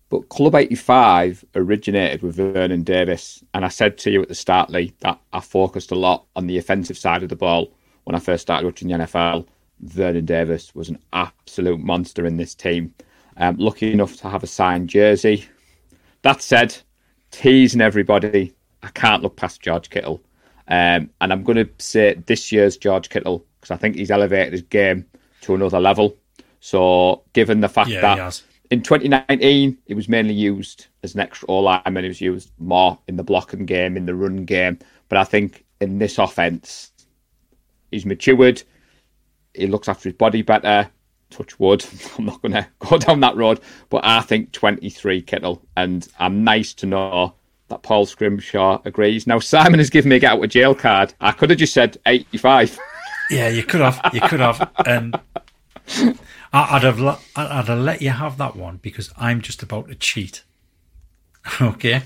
But Club 85 originated with Vernon Davis. And I said to you at the start, Lee, that I focused a lot on the offensive side of the ball when I first started watching the NFL. Vernon Davis was an absolute monster in this team. Um, lucky enough to have a signed jersey. That said, teasing everybody. I can't look past George Kittle. Um, and I'm going to say this year's George Kittle because I think he's elevated his game to another level. So, given the fact Yeah, that in 2019 it was mainly used as an extra all lineman, it was used more in the blocking game, in the run game. But I think in this offense, he's matured. He looks after his body better. Touch wood. *laughs* I'm not going *laughs* to go down that road, but I think 23 Kittle, and I'm nice to know that Paul Scrimshaw agrees. Now Simon has given me a get out of jail card. I could have just said 85. Yeah, you could have. You could have. And *laughs* I- um, I'd have, I'd have let you have that one because I'm just about to cheat. *laughs* Okay.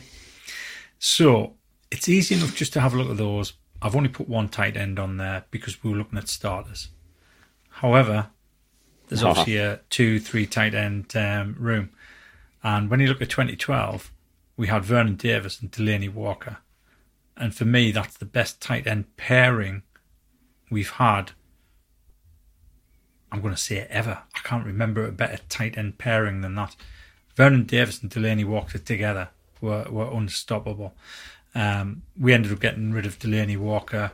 So it's easy enough just to have a look at those. I've only put one tight end on there because we were looking at starters. However, there's obviously a two, three tight end um, room. And when you look at 2012, we had Vernon Davis and Delanie Walker. And for me, that's the best tight end pairing we've had. I'm going to say it ever. I can't remember a better tight end pairing than that. Vernon Davis and Delanie Walker together were, were unstoppable. Um, we ended up getting rid of Delanie Walker.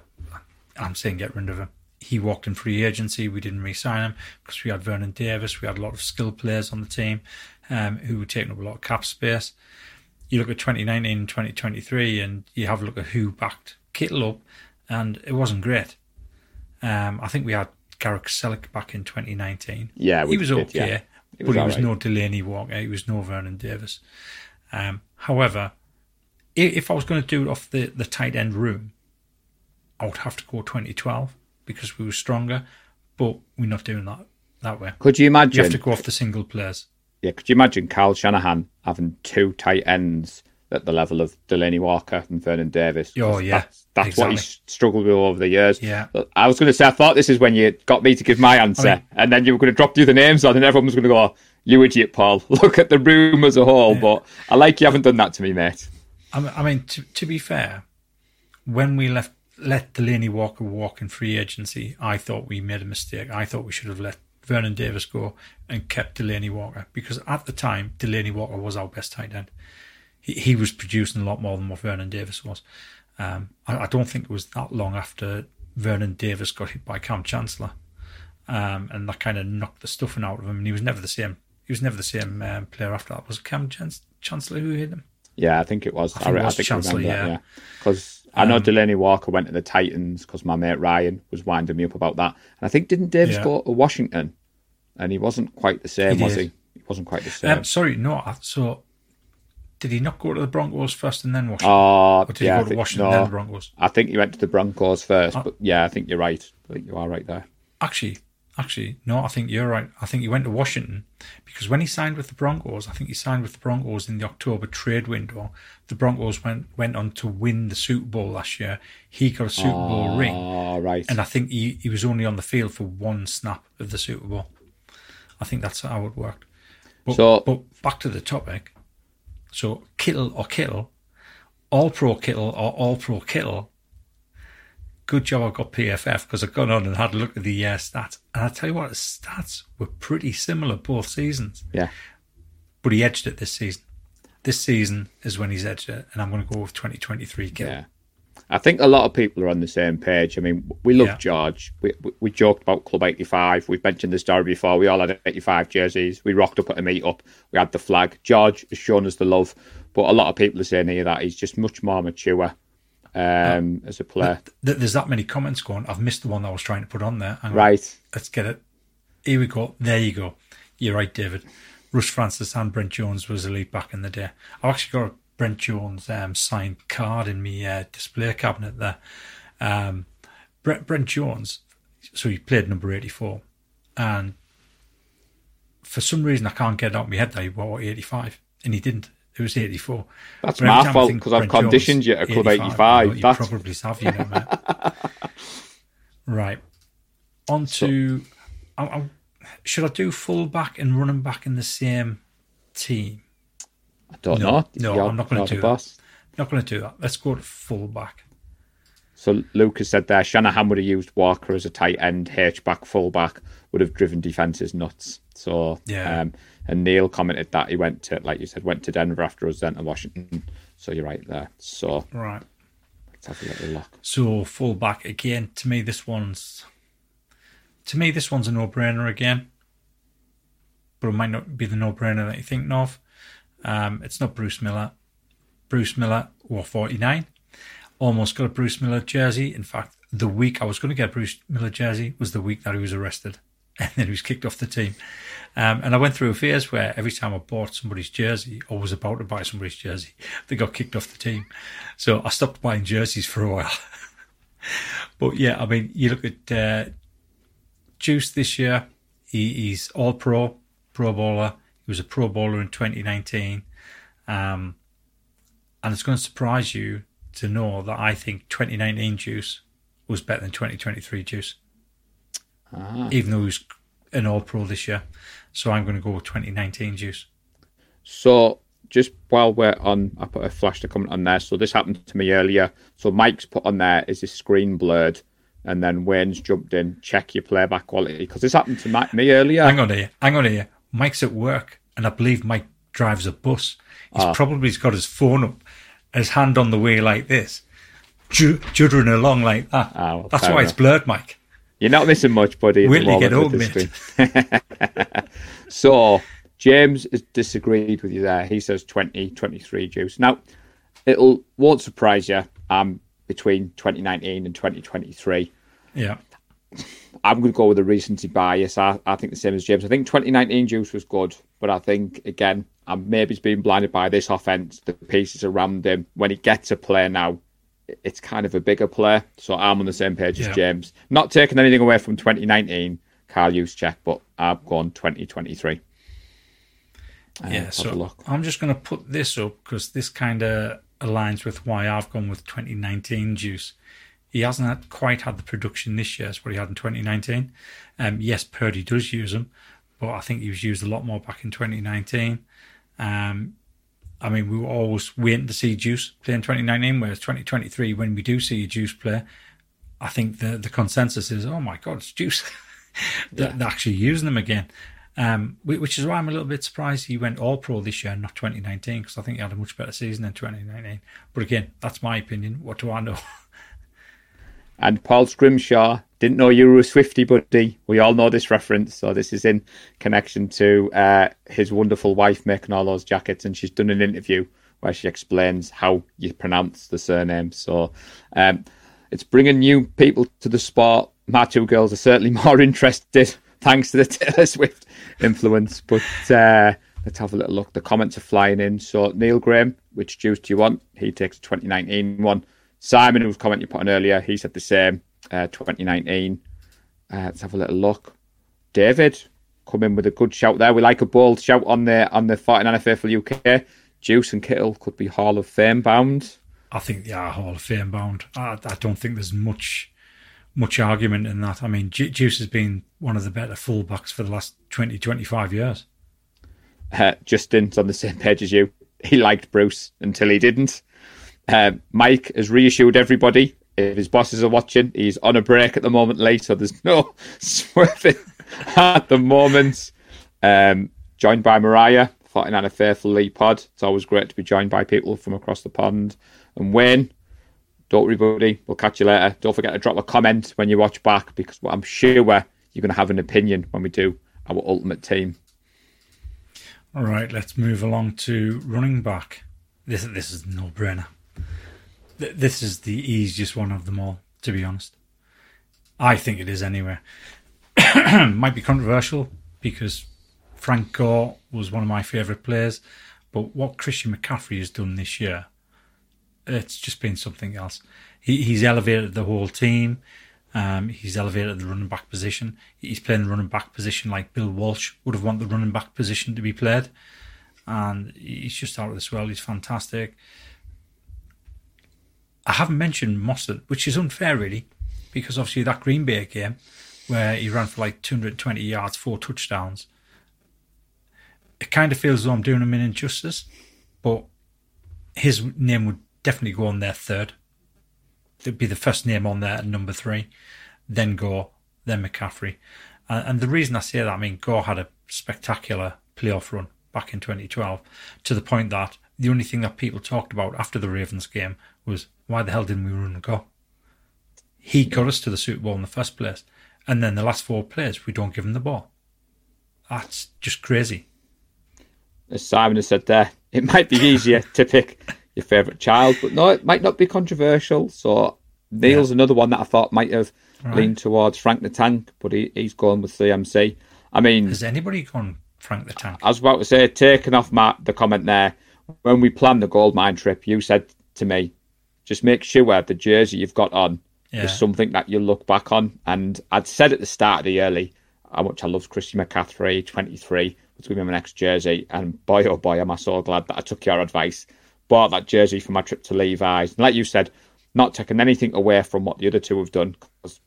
I'm saying get rid of him. He walked in free agency. We didn't re-sign him because we had Vernon Davis. We had a lot of skill players on the team um, who were taking up a lot of cap space. You look at 2019 and 2023 and you have a look at who backed Kittle up and it wasn't great. Um, I think we had Garrett Celek back in 2019. Yeah, he was did, okay, yeah. He but was he was alright. no Delanie Walker. He was no Vernon Davis. Um, however, if I was going to do it off the, the tight end room, I would have to go 2012 because we were stronger, but we're not doing that that way. Could you imagine? You have to go off the single players. Yeah, could you imagine Kyle Shanahan having two tight ends at the level of Delanie Walker and Vernon Davis? Oh, yeah, that's, that's what exactly. he's struggled with over the years. Yeah. I was going to say, I thought this is when you got me to give my answer, I mean- and then you were going to drop you the other names on, and everyone was going to go, "You idiot, Paul! *laughs* Look at the room as a whole." But I like you haven't done that to me, mate. I mean, I mean to, to be fair, when we left let Delanie Walker walk in free agency, I thought we made a mistake. I thought we should have let Vernon Davis go and kept Delanie Walker because at the time Delanie Walker was our best tight end. He, was producing a lot more than what Vernon Davis was. Um, I, I don't think it was that long after Vernon Davis got hit by Kam Chancellor, um, and that kind of knocked the stuffing out of him. And he was never the same. He was never the same um, player after that. Was it Kam Chan- Chancellor who hit him? Yeah, I think it was. I, think it re- I think Chancellor, yeah. that. Yeah, because I know Um, Delanie Walker went to the Titans because my mate Ryan was winding me up about that, and I think didn't Davis Yeah. go to Washington, and he wasn't quite the same, He was he? He wasn't quite the same. Um, sorry, no. I- So, did he not go to the Broncos first and then Washington? Oh, or did yeah, he go to think- Washington no. and then the Broncos? I think he went to the Broncos first, Uh, but yeah, I think you're right. I think you are right there. Actually, actually, no. I think you're right. I think he went to Washington because when he signed with the Broncos, I think he signed with the Broncos in the October trade window. The Broncos went went on to win the Super Bowl last year. He got a Super Bowl ring, Oh, right. and I think he, he was only on the field for one snap of the Super Bowl. I think that's how it worked. But, So- but back to the topic. So Kittle or Kittle, All Pro Kittle or All Pro Kittle. Good job I got PFF because I've gone on and had a look at the uh, stats, and I tell you what, his stats were pretty similar both seasons. yeah. But he edged it this season. This season is when he's edged it, and I'm going to go with 2023 Kittle. Yeah. I think a lot of people are on the same page. I mean, we love Yeah. George. We, we we joked about Club 85. We've mentioned the story before. We all had 85 jerseys. We rocked up at a meet-up. We had the flag. George has shown us the love. But a lot of people are saying here that he's just much more mature um, as a player. Th- There's that many comments going. I've missed the one that I was trying to put on there. Hang on. Right. Let's get it. Here we go. There you go. You're right, David. Russ Francis and Brent Jones was elite back in the day. I've actually got a Brent Jones um, signed card in my uh, display cabinet there. Um, Brent, Brent Jones, so he played number 84. And for some reason, I can't get it out of my head that he wore 85. And he didn't. It was 84. That's But my fault because I've Brent Jones, conditioned you to Club 85. I know, You That's- probably have, you know, mate. *laughs* Right. On to. I, I, should I do full back and running back in the same team? I don't No, know. no, You're- I'm not gonna do that. boss. Not going to do that. Let's go to full back. So Lucas said there, Shanahan would have used Walker as a tight end, H back, full back, would have driven defenses nuts. So Yeah. um, and Neil commented that he went to, like you said, went to Denver after us, then to Washington. So you're right there. So Right. let's have a little look. So full back again. To me, this one's to me this one's a no-brainer again, but it might not be the no-brainer that you think of. Um, it's not Bruce Miller. Bruce Miller, or 49. Almost got a Bruce Miller jersey. In fact, the week I was going to get a Bruce Miller jersey was the week that he was arrested, *laughs* and then he was kicked off the team. Um, and I went through a phase where every time I bought somebody's jersey or was about to buy somebody's jersey, *laughs* they got kicked off the team. So I stopped buying jerseys for a while. *laughs* but yeah, I mean, you look at uh, Juice this year, he, he's all pro, pro bowler. He was a pro bowler in 2019. Um, and it's going to surprise you to know that I think 2019 Juice was better than 2023 Juice, Ah. even though he was an all pro this year. So I'm going to go with 2019 Juice. So just while we're on, I put a flash to comment on there. So this happened to me earlier. So Mike's put on there is his screen blurred, and then Wayne's jumped in. Check your playback quality because this happened to me earlier. Hang on here, hang on here. Mike's at work, and I believe Mike drives a bus. He's probably got his phone up, his hand on the wheel like this, ju- juddering along like that. Ah, well, That's why it's blurred, Mike. You're not missing much, buddy. till you get home, screen. *laughs* so James has disagreed with you there. He says 2023 juice. Now, it'll won't surprise you. I'm between 2019 and 2023. Yeah, I'm going to go with a recency bias. I, I think the same as James. I think 2019 Juice was good, but I think, again, I'm maybe he's been blinded by this offense, the pieces around him. When he gets a player now, it's kind of a bigger player. So I'm on the same page Yeah. as James. Not taking anything away from 2019, Kyle Juszczyk, but I've gone 2023. Uh, yeah. let's have a So look. I'm just going to put this up because this kind of aligns with why I've gone with 2019 Juice. He hasn't had, quite had the production this year as what he had in 2019. Um, yes, Purdy does use him, but I think he was used a lot more back in 2019. Um, I mean, we were always waiting to see Juice play in 2019, whereas 2023, when we do see a Juice play, I think the, the consensus is, oh my God, it's Juice. *laughs* they're, they're actually using them again. Um, which is why I'm a little bit surprised he went all pro this year, not 2019, because I think he had a much better season in 2019. But again, that's my opinion. What do I know? *laughs* And Paul Scrimshaw didn't know you were a Swifty, buddy. We all know this reference, so this is in connection to uh, his wonderful wife making all those jackets, and she's done an interview where she explains how you pronounce the surname. So um, it's bringing new people to the sport. My two girls are certainly *laughs* more interested, thanks to the Taylor Swift influence. But uh, let's have a little look. The comments are flying in. So Neil Graham, which juice do you want? He takes a 2019 one. Simon, whose comment you put on earlier, he said the same. Uh, 2019. Uh, let's have a little look. David, come in with a good shout there. We like a bold shout on the on the fighting 49 Faithful UK. Juice and Kittle could be Hall of Fame bound. I think they are Hall of Fame bound. I, I don't think there's much much argument in that. I mean, Ju- Juice has been one of the better fullbacks for the last 20, 25 years. Uh, Justin's on the same page as you. He liked Bruce until he didn't. Uh, Mike has reassured everybody. If his bosses are watching, he's on a break at the moment, late, so there's no *laughs* swerving at the moment. Um, joined by Mariah, 49 Faithful Lee Pod. It's always great to be joined by people from across the pond. And Wayne, don't worry, buddy. We'll catch you later. Don't forget to drop a comment when you watch back because I'm sure you're going to have an opinion when we do our ultimate team. All right, let's move along to running back. This this is no brainer. This is the easiest one of them all, to be honest. I think it is anyway. *clears throat* Might be controversial because Frank Gore was one of my favourite players, but what Christian McCaffrey has done this year, it's just been something else. He, he's elevated the whole team. Um, he's elevated the running back position. He's playing the running back position like Bill Walsh would have wanted the running back position to be played. And he's just out of this world. He's fantastic. I haven't mentioned Mostert, which is unfair, really, because obviously that Green Bay game where he ran for like 220 yards, four touchdowns, it kind of feels as though I'm doing him an injustice, but his name would definitely go on there third. It'd be the first name on there at number three, then Gore, then McCaffrey. And, and the reason I say that, I mean, Gore had a spectacular playoff run back in 2012 to the point that the only thing that people talked about after the Ravens game was why the hell didn't we run and go? He got us to the Super Bowl in the first place, and then the last four plays we don't give him the ball. That's just crazy. As Simon has said there, it might be easier to pick your favourite child, but no, it might not be controversial. So Neil's another one that I thought might have Right. leaned towards Frank the Tank, but he, he's gone with CMC. I mean, Has anybody gone Frank the Tank? I was about to say, taking off my, the comment there, when we planned the gold mine trip, you said to me, just make sure the jersey you've got on Yeah. is something that you look back on. And I'd said at the start of the early how much I loved Christy McCaffrey, 23, was to be my next jersey. And boy, oh boy, am I so glad that I took your advice. Bought that jersey for my trip to Levi's. And like you said, not taking anything away from what the other two have done. 'cause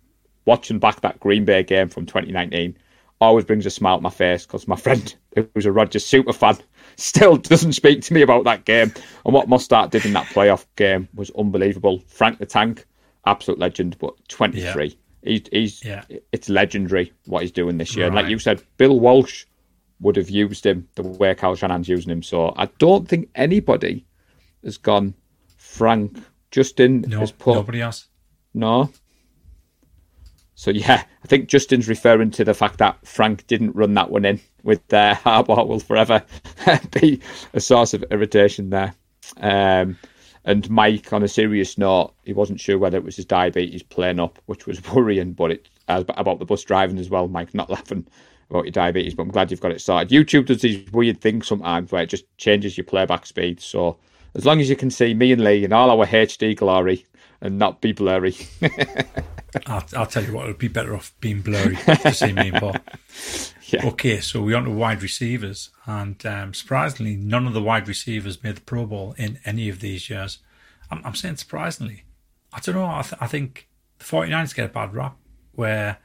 watching back that Green Bay game from 2019 always brings a smile to my face because my friend, who's a Rodgers super fan, *laughs* still doesn't speak to me about that game. And what Mostert did in that playoff game was unbelievable. Frank the Tank, absolute legend, but 23. He's, he's Yeah. it's legendary what he's doing this year. And like you said, Bill Walsh would have used him the way Kyle Shanahan's using him. So I don't think anybody has gone Frank. Justin No, has put nobody else. no. So yeah, I think Justin's referring to the fact that Frank didn't run that one in with uh, *laughs* Harbaugh will forever *laughs* be a source of irritation there. Um, and Mike, on a serious note, he wasn't sure whether it was his diabetes playing up, which was *laughs* worrying. But it as about the bus driving as well, Mike. Not laughing about your diabetes, but I'm glad you've got it sorted. YouTube does these weird things sometimes where it just changes your playback speed. So as long as you can see me and Lee in all our HD glory and not be blurry. *laughs* I'll, I'll tell you what, it'll be better off being blurry to see me and Paul. *laughs* Yeah. Okay, so we're on to wide receivers, and um, surprisingly, none of the wide receivers made the Pro Bowl in any of these years. I'm, I'm saying surprisingly. I don't know. I, th- I think the 49ers get a bad rap where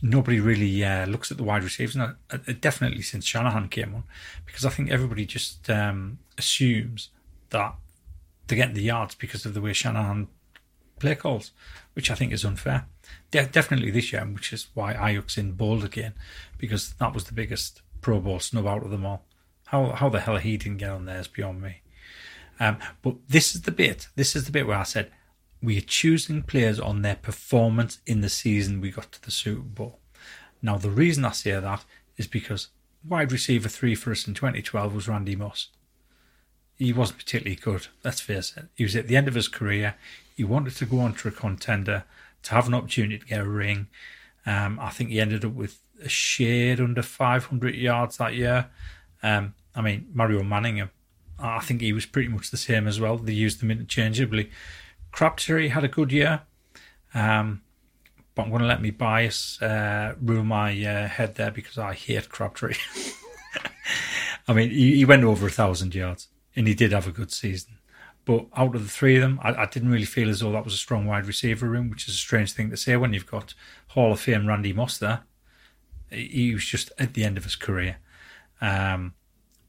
nobody really uh, looks at the wide receivers, and uh, uh, definitely since Shanahan came on, because I think everybody just um, assumes that they're getting the yards because of the way Shanahan play calls, which I think is unfair. De- definitely this year, which is why Aiyuk's in bold again, because that was the biggest Pro Bowl snub out of them all. How how the hell he didn't get on there is beyond me. Um, but this is the bit. This is the bit where I said we are choosing players on their performance in the season we got to the Super Bowl. Now the reason I say that is because wide receiver three for us in 2012 was Randy Moss he wasn't particularly good. Let's face it. He was at the end of his career. He wanted to go on to a contender to have an opportunity to get a ring. Um, I think he ended up with a shade under 500 yards that year. Um, I mean, Mario Manning, I think he was pretty much the same as well. They used them interchangeably. Crabtree had a good year. Um, but I'm going to let me bias uh, rule my uh, head there because I hate Crabtree. *laughs* I mean, he, he went over a thousand yards and he did have a good season. But out of the three of them, I, I didn't really feel as though that was a strong wide receiver room, which is a strange thing to say when you've got Hall of Fame Randy Moss there. He was just at the end of his career. Um,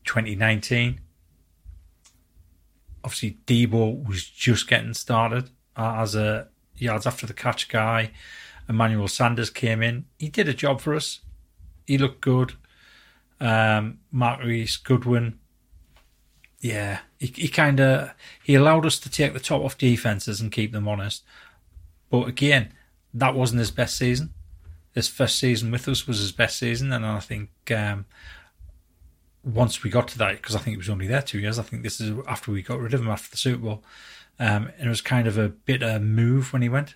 2019, obviously Debo was just getting started uh, as a yards after the catch guy. Emmanuel Sanders came in. He did a job for us. He looked good. Um, Marquise Goodwin, yeah, he, he kind of he allowed us to take the top off defenses and keep them honest. But again, that wasn't his best season. His first season with us was his best season, and I think um, once we got to that, because I think it was only there two years. I think this is after we got rid of him after the Super Bowl, um, and it was kind of a bitter move when he went.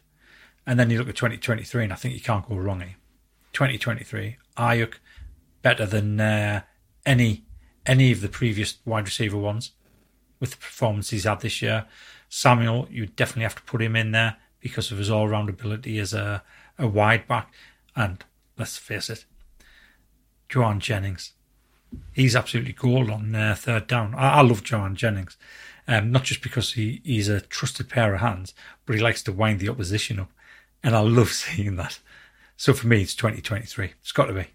And then you look at 2023, and I think you can't go wrong. here. 2023, Aiyuk better than uh, any any of the previous wide receiver ones with the performance he's had this year. Samuel, you definitely have to put him in there because of his all round ability as a, a wide back. And let's face it, Jauan Jennings. He's absolutely gold on uh, third down. I, I love Jauan Jennings. Um, not just because he, he's a trusted pair of hands, but he likes to wind the opposition up. And I love *laughs* seeing that. So for me, it's 2023. It's got to be.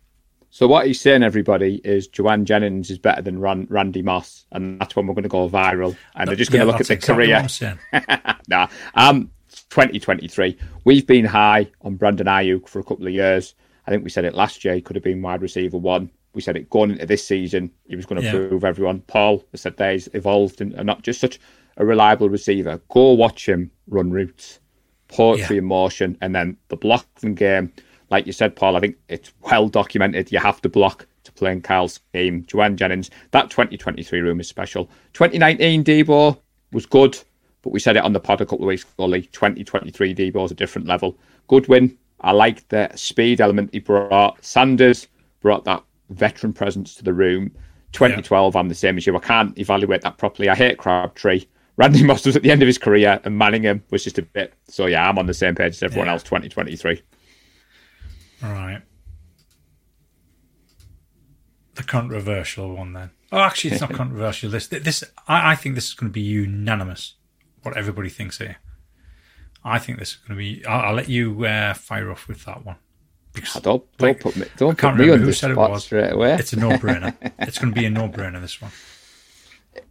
So what he's saying, everybody, is Jauan Jennings is better than Ran- Randy Moss, and that's when we're going to go viral. And they're just going Yeah, to look at the exactly career. what I'm saying. *laughs* nah, um, 2023. We've been high on Brandon Aiyuk for a couple of years. I think we said it last year. He could have been wide receiver one. We said it going into this season. He was going to Yeah. prove everyone. Paul has said there he's evolved and, and not just such a reliable receiver. Go watch him run routes, poetry Yeah. in motion, and then the blocking game. Like you said, Paul, I think it's well documented. You have to block to play in Kyle's game. Jauan Jennings, that 2023 room is special. 2019 Debo was good, but we said it on the pod a couple of weeks ago. Lee. 2023 Debo is a different level. Goodwin, I like the speed element he brought. Sanders brought that veteran presence to the room. 2012, I'm the same as you. I can't evaluate that properly. I hate Crabtree. Randy Moss was at the end of his career, and Manningham was just a bit. So yeah, I'm on the same page as everyone Yeah. else. 2023. All right. The controversial one then. Oh, actually, it's not *laughs* controversial. This, this, I, I think this is going to be unanimous. What everybody thinks here. I think this is going to be. I'll, I'll let you uh, fire off with that one. Because Ah, Don't, don't like, put me, don't can't put me remember on who said it was. straight away. it's a no-brainer. *laughs* it's going to be a no-brainer. This one.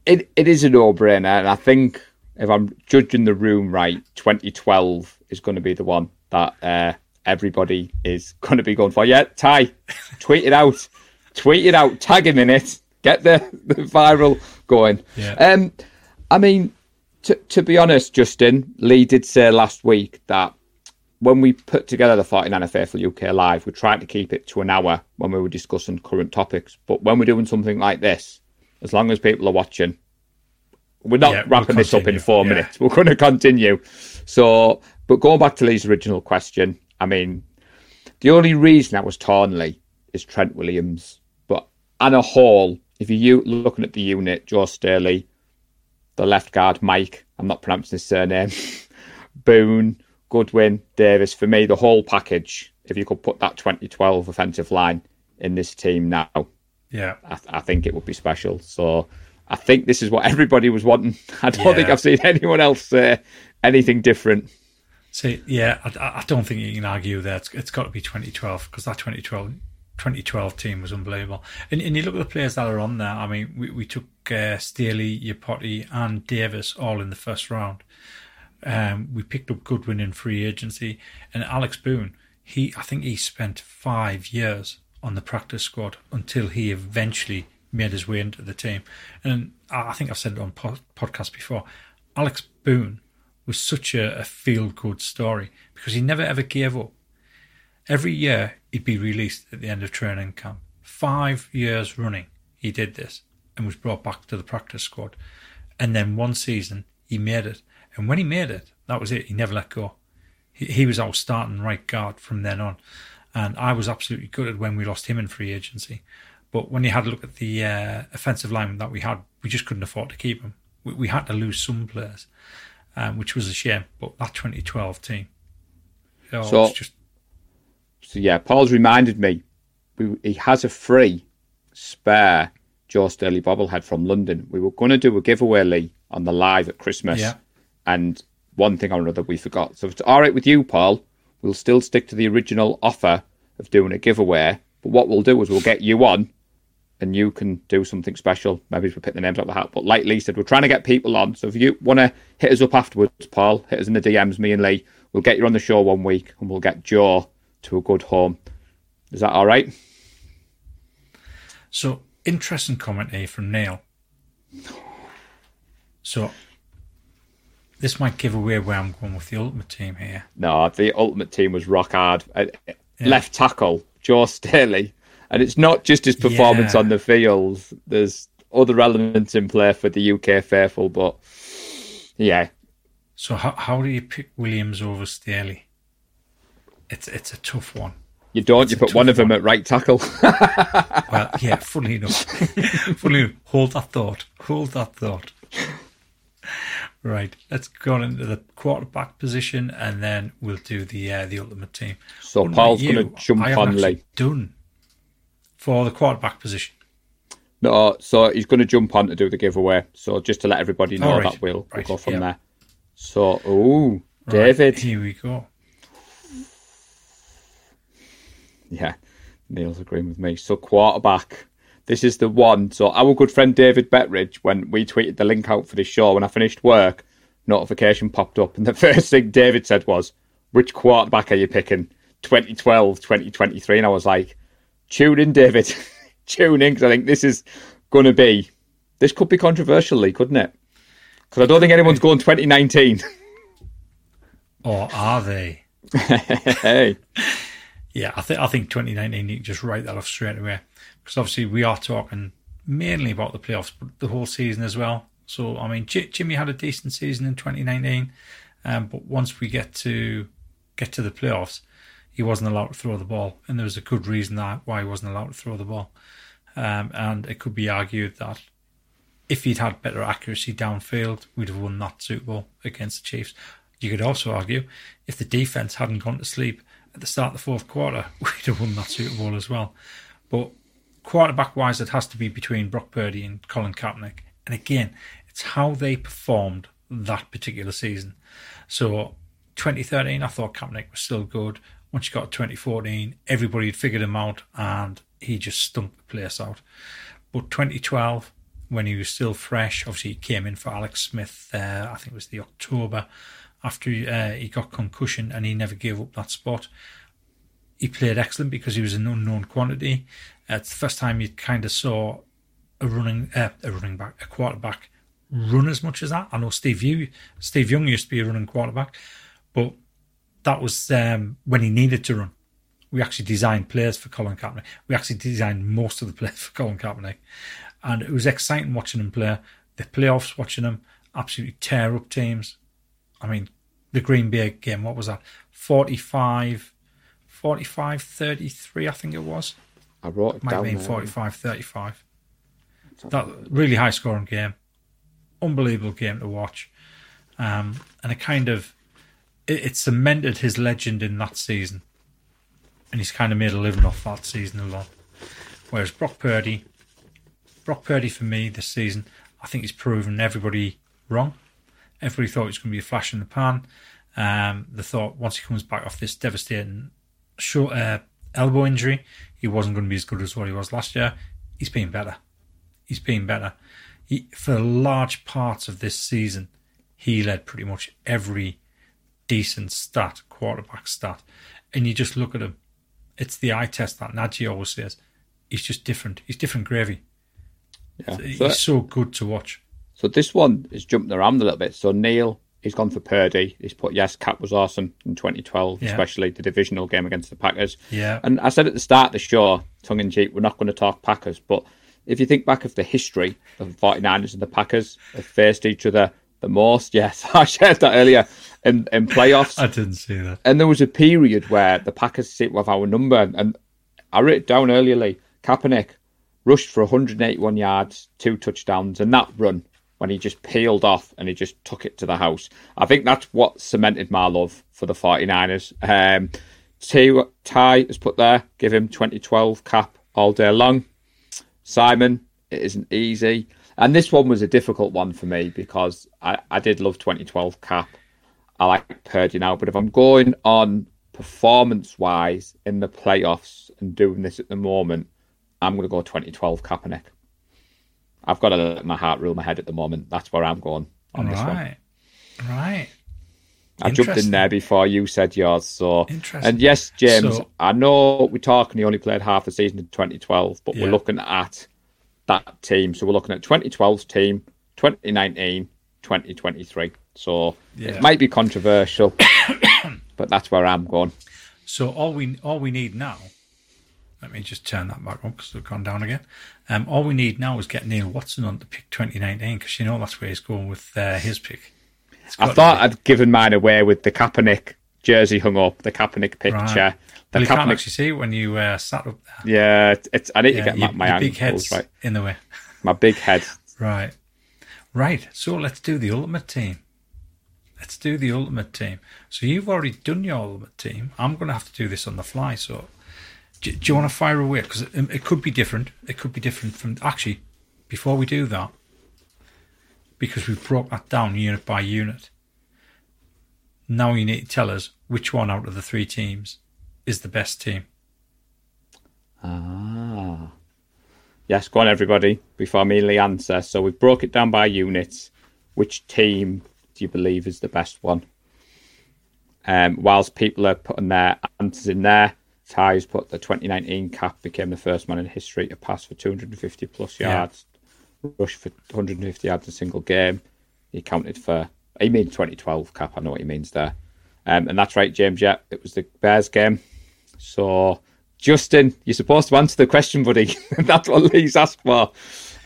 it, it is a no-brainer, and I think if I'm judging the room right, 2012 is going to be the one that uh, everybody is going to be going for. Yeah, Ty, tweet it out, tweet it out, tag him in it, get the, the viral going. Yeah. Um, I mean, to to be honest, Justin Lee did say last week that when we put together the 49er Faithful UK Live, we tried to keep it to an hour when we were discussing current topics. But when we're doing something like this, as long as people are watching, we're not Yeah, we'll wrapping this up in four yeah. minutes. We're going to continue. So, but going back to Lee's original question, I mean, the only reason that was torn, Lee, is Trent Williams. But Anna Hall. if you're looking at the unit, Joe Staley, the left guard, Mike, I'm not pronouncing his surname, *laughs* Boone, Goodwin, Davis, for me, the whole package, if you could put that 2012 offensive line in this team now, Yeah. I, I think it would be special. So I think this is what everybody was wanting. *laughs* I don't think I've seen anyone else say anything different. See, yeah, I, I don't think you can argue that it's, it's got to be 2012 because that 2012, 2012 team was unbelievable. And, and you look at the players that are on there. I mean, we, we took uh, Staley, Iupati, and Davis all in the first round. Um, we picked up Goodwin in free agency, and Alex Boone. He, I think, he spent five years on the practice squad until he eventually made his way into the team. And I I think I've said it on pod, podcast before. Alex Boone was such a, a feel good story because he never ever gave up. Every year he'd be released at the end of training camp. Five years running, he did this and was brought back to the practice squad. And then one season he made it. And when he made it, that was it. He never let go. He, he was our starting right guard from then on. And I was absolutely gutted when we lost him in free agency. But when you had a look at the uh, offensive line that we had, we just couldn't afford to keep him. We, we had to lose some players, um, which was a shame. But that 2012 team, oh, So- it's just So yeah, Paul's reminded me we, he has a free spare Joe Staley bobblehead from London. We were going to do a giveaway, Lee, on the live at Christmas. Yeah. And one thing or another we forgot. So if it's all right with you, Paul, we'll still stick to the original offer of doing a giveaway. But what we'll do is we'll get you on and you can do something special. Maybe we'll pick the names out of the hat. But like Lee said, we're trying to get people on. So if you want to hit us up afterwards, Paul, hit us in the DMs, me and Lee. We'll get you on the show one week and we'll get Joe to a good home. Is that all right? So, interesting comment here from Neil. So, this might give away where I'm going with the ultimate team here. No, the ultimate team was rock hard. Uh, Left tackle, Joe Staley. And it's not just his performance Yeah. on the field. There's other elements in play for the UK faithful, but yeah, So, how, how do you pick Williams over Staley? It's it's a tough one. you don't. It's you put one of them one. at right tackle. *laughs* Well, yeah, funnily enough. *laughs* funnily enough. Hold that thought. Hold that thought. Right, let's go on into the quarterback position, and then we'll do the uh, the ultimate team. So Unlike Paul's going to jump on Lee. Done for the quarterback position. No, so he's going to jump on to do the giveaway. So just to let everybody know right. that we'll, we'll go from yeah. there. So, ooh, Right, David. here we go. Yeah, Neil's agreeing with me. So quarterback. This is the one. So our good friend David Betridge, when we tweeted the link out for this show, when I finished work, notification popped up, and the *laughs* first thing David said was, "Which quarterback are you picking?" 2012, 2023, and I was like, tune in, David, *laughs* tune in, because I think this is going to be, this could be controversial, Lee, couldn't it? Because I don't think anyone's going 2019. *laughs* Or are they? *laughs* hey, Yeah, I think I think 2019 you can just write that off straight away because obviously we are talking mainly about the playoffs, but the whole season as well. So I mean, J- Jimmy had a decent season in 2019, um, but once we get to get to the playoffs, he wasn't allowed to throw the ball, and there was a good reason that why he wasn't allowed to throw the ball. Um, and it could be argued that if he'd had better accuracy downfield, we'd have won that Super Bowl against the Chiefs. You could also argue if the defense hadn't gone to sleep at the start of the fourth quarter, *laughs* we'd have won that Super Bowl as well. But quarterback wise, it has to be between Brock Purdy and Colin Kaepernick. And again, it's how they performed that particular season. So 2013, I thought Kaepernick was still good. Once you got to 2014, everybody had figured him out and he just stumped the place out. But 2012, when he was still fresh, obviously he came in for Alex Smith, uh, I think it was the October, after uh, he got concussion and he never gave up that spot. He played excellent because he was an unknown quantity. Uh, it's the first time you kind of saw a running uh, a running back, a quarterback run as much as that. I know Steve Young, Steve Young used to be a running quarterback, but that was um, when he needed to run. We actually designed players for Colin Kaepernick. We actually designed most of the players *laughs* for Colin Kaepernick, and it was exciting watching him play. The playoffs, watching him absolutely tear up teams. I mean, the Green Bay game, what was that? 45, 45 33, I think it was. I wrote it Might have down. been there. 45 35. That really high scoring game. Unbelievable game to watch. Um, and it kind of it, it cemented his legend in that season. And he's kind of made a living off that season alone. Whereas Brock Purdy, Brock Purdy for me this season, I think he's proven everybody wrong. Everybody thought it was going to be a flash in the pan. Um, thought once he comes back off this devastating short, uh, elbow injury, he wasn't going to be as good as what he was last year. He's been better. He's been better. He, for large parts of this season, he led pretty much every decent stat, quarterback stat. And you just look at him. It's the eye test that Najee always says. He's just different. He's different gravy. Yeah. He's So, so good to watch. so this one is jumping around a little bit. So Neil, he's gone for Purdy. He's put yes, Cap was awesome in 2012, Yeah. especially the divisional game against the Packers. Yeah. And I said at the start of the show, tongue in cheek, we're not going to talk Packers, but if you think back of the history of the 49ers and the Packers have faced each other the most, *laughs* yes, I shared that earlier in, in playoffs. *laughs* I didn't see that. And there was a period where the Packers sit with our number, and I wrote it down earlier. Lee Kaepernick rushed for 181 yards, two touchdowns, and that run when he just peeled off and he just took it to the house. I think that's what cemented my love for the 49ers. Um, Ty has put there, give him 2012 cap all day long. Simon, it isn't easy. And this one was a difficult one for me because I, I did love 2012 cap. I like Purdy now, but if I'm going on performance wise in the playoffs and doing this at the moment, I'm going to go 2012 Kaepernick. I've got to let my heart rule my head at the moment. That's where I'm going on this one. Right. Right. I jumped in there before you said yours. So, Interesting. and yes, James, So- I know we're talking. He only played half the season in 2012, but Yeah. we're looking at that team. So we're looking at 2012's team, 2019, 2023. So Yeah. it might be controversial, *coughs* but that's where I'm going. So all we all we need now. Let me just turn that back on because we've gone down again. Um, all we need now is get Neil Watson on to pick 2019 because you know that's where he's going with uh, his pick. I thought. I'd given mine away with the Kaepernick jersey hung up, the Kaepernick picture. Right. The Well, you can't actually see when you uh, sat up there. yeah, it's, it's. I need to get my, my big head right. in the way. My big head. *laughs* Right. Right. So let's do the ultimate team. Let's do the ultimate team. So you've already done your ultimate team. I'm going to have to do this on the fly. So do, do you want to fire away? Because it, it could be different. It could be different from. Actually, before we do that, because we've broke that down unit by unit, now you need to tell us which one out of the three teams is the best team. Ah. Yes, go on, everybody, before I immediately answer. So we've broke it down by units. Which team do you believe is the best one? Um, whilst people are putting their answers in there, Ty's put the 2019 cap became the first man in history to pass for 250 plus Yeah. yards, rush for 150 yards a single game. He counted for, he means 2012 cap, I know what he means there. Um, and that's right, James, yeah, it was the Bears game. So, Justin, you're supposed to answer the question, buddy. *laughs* that's what Lee's asked for.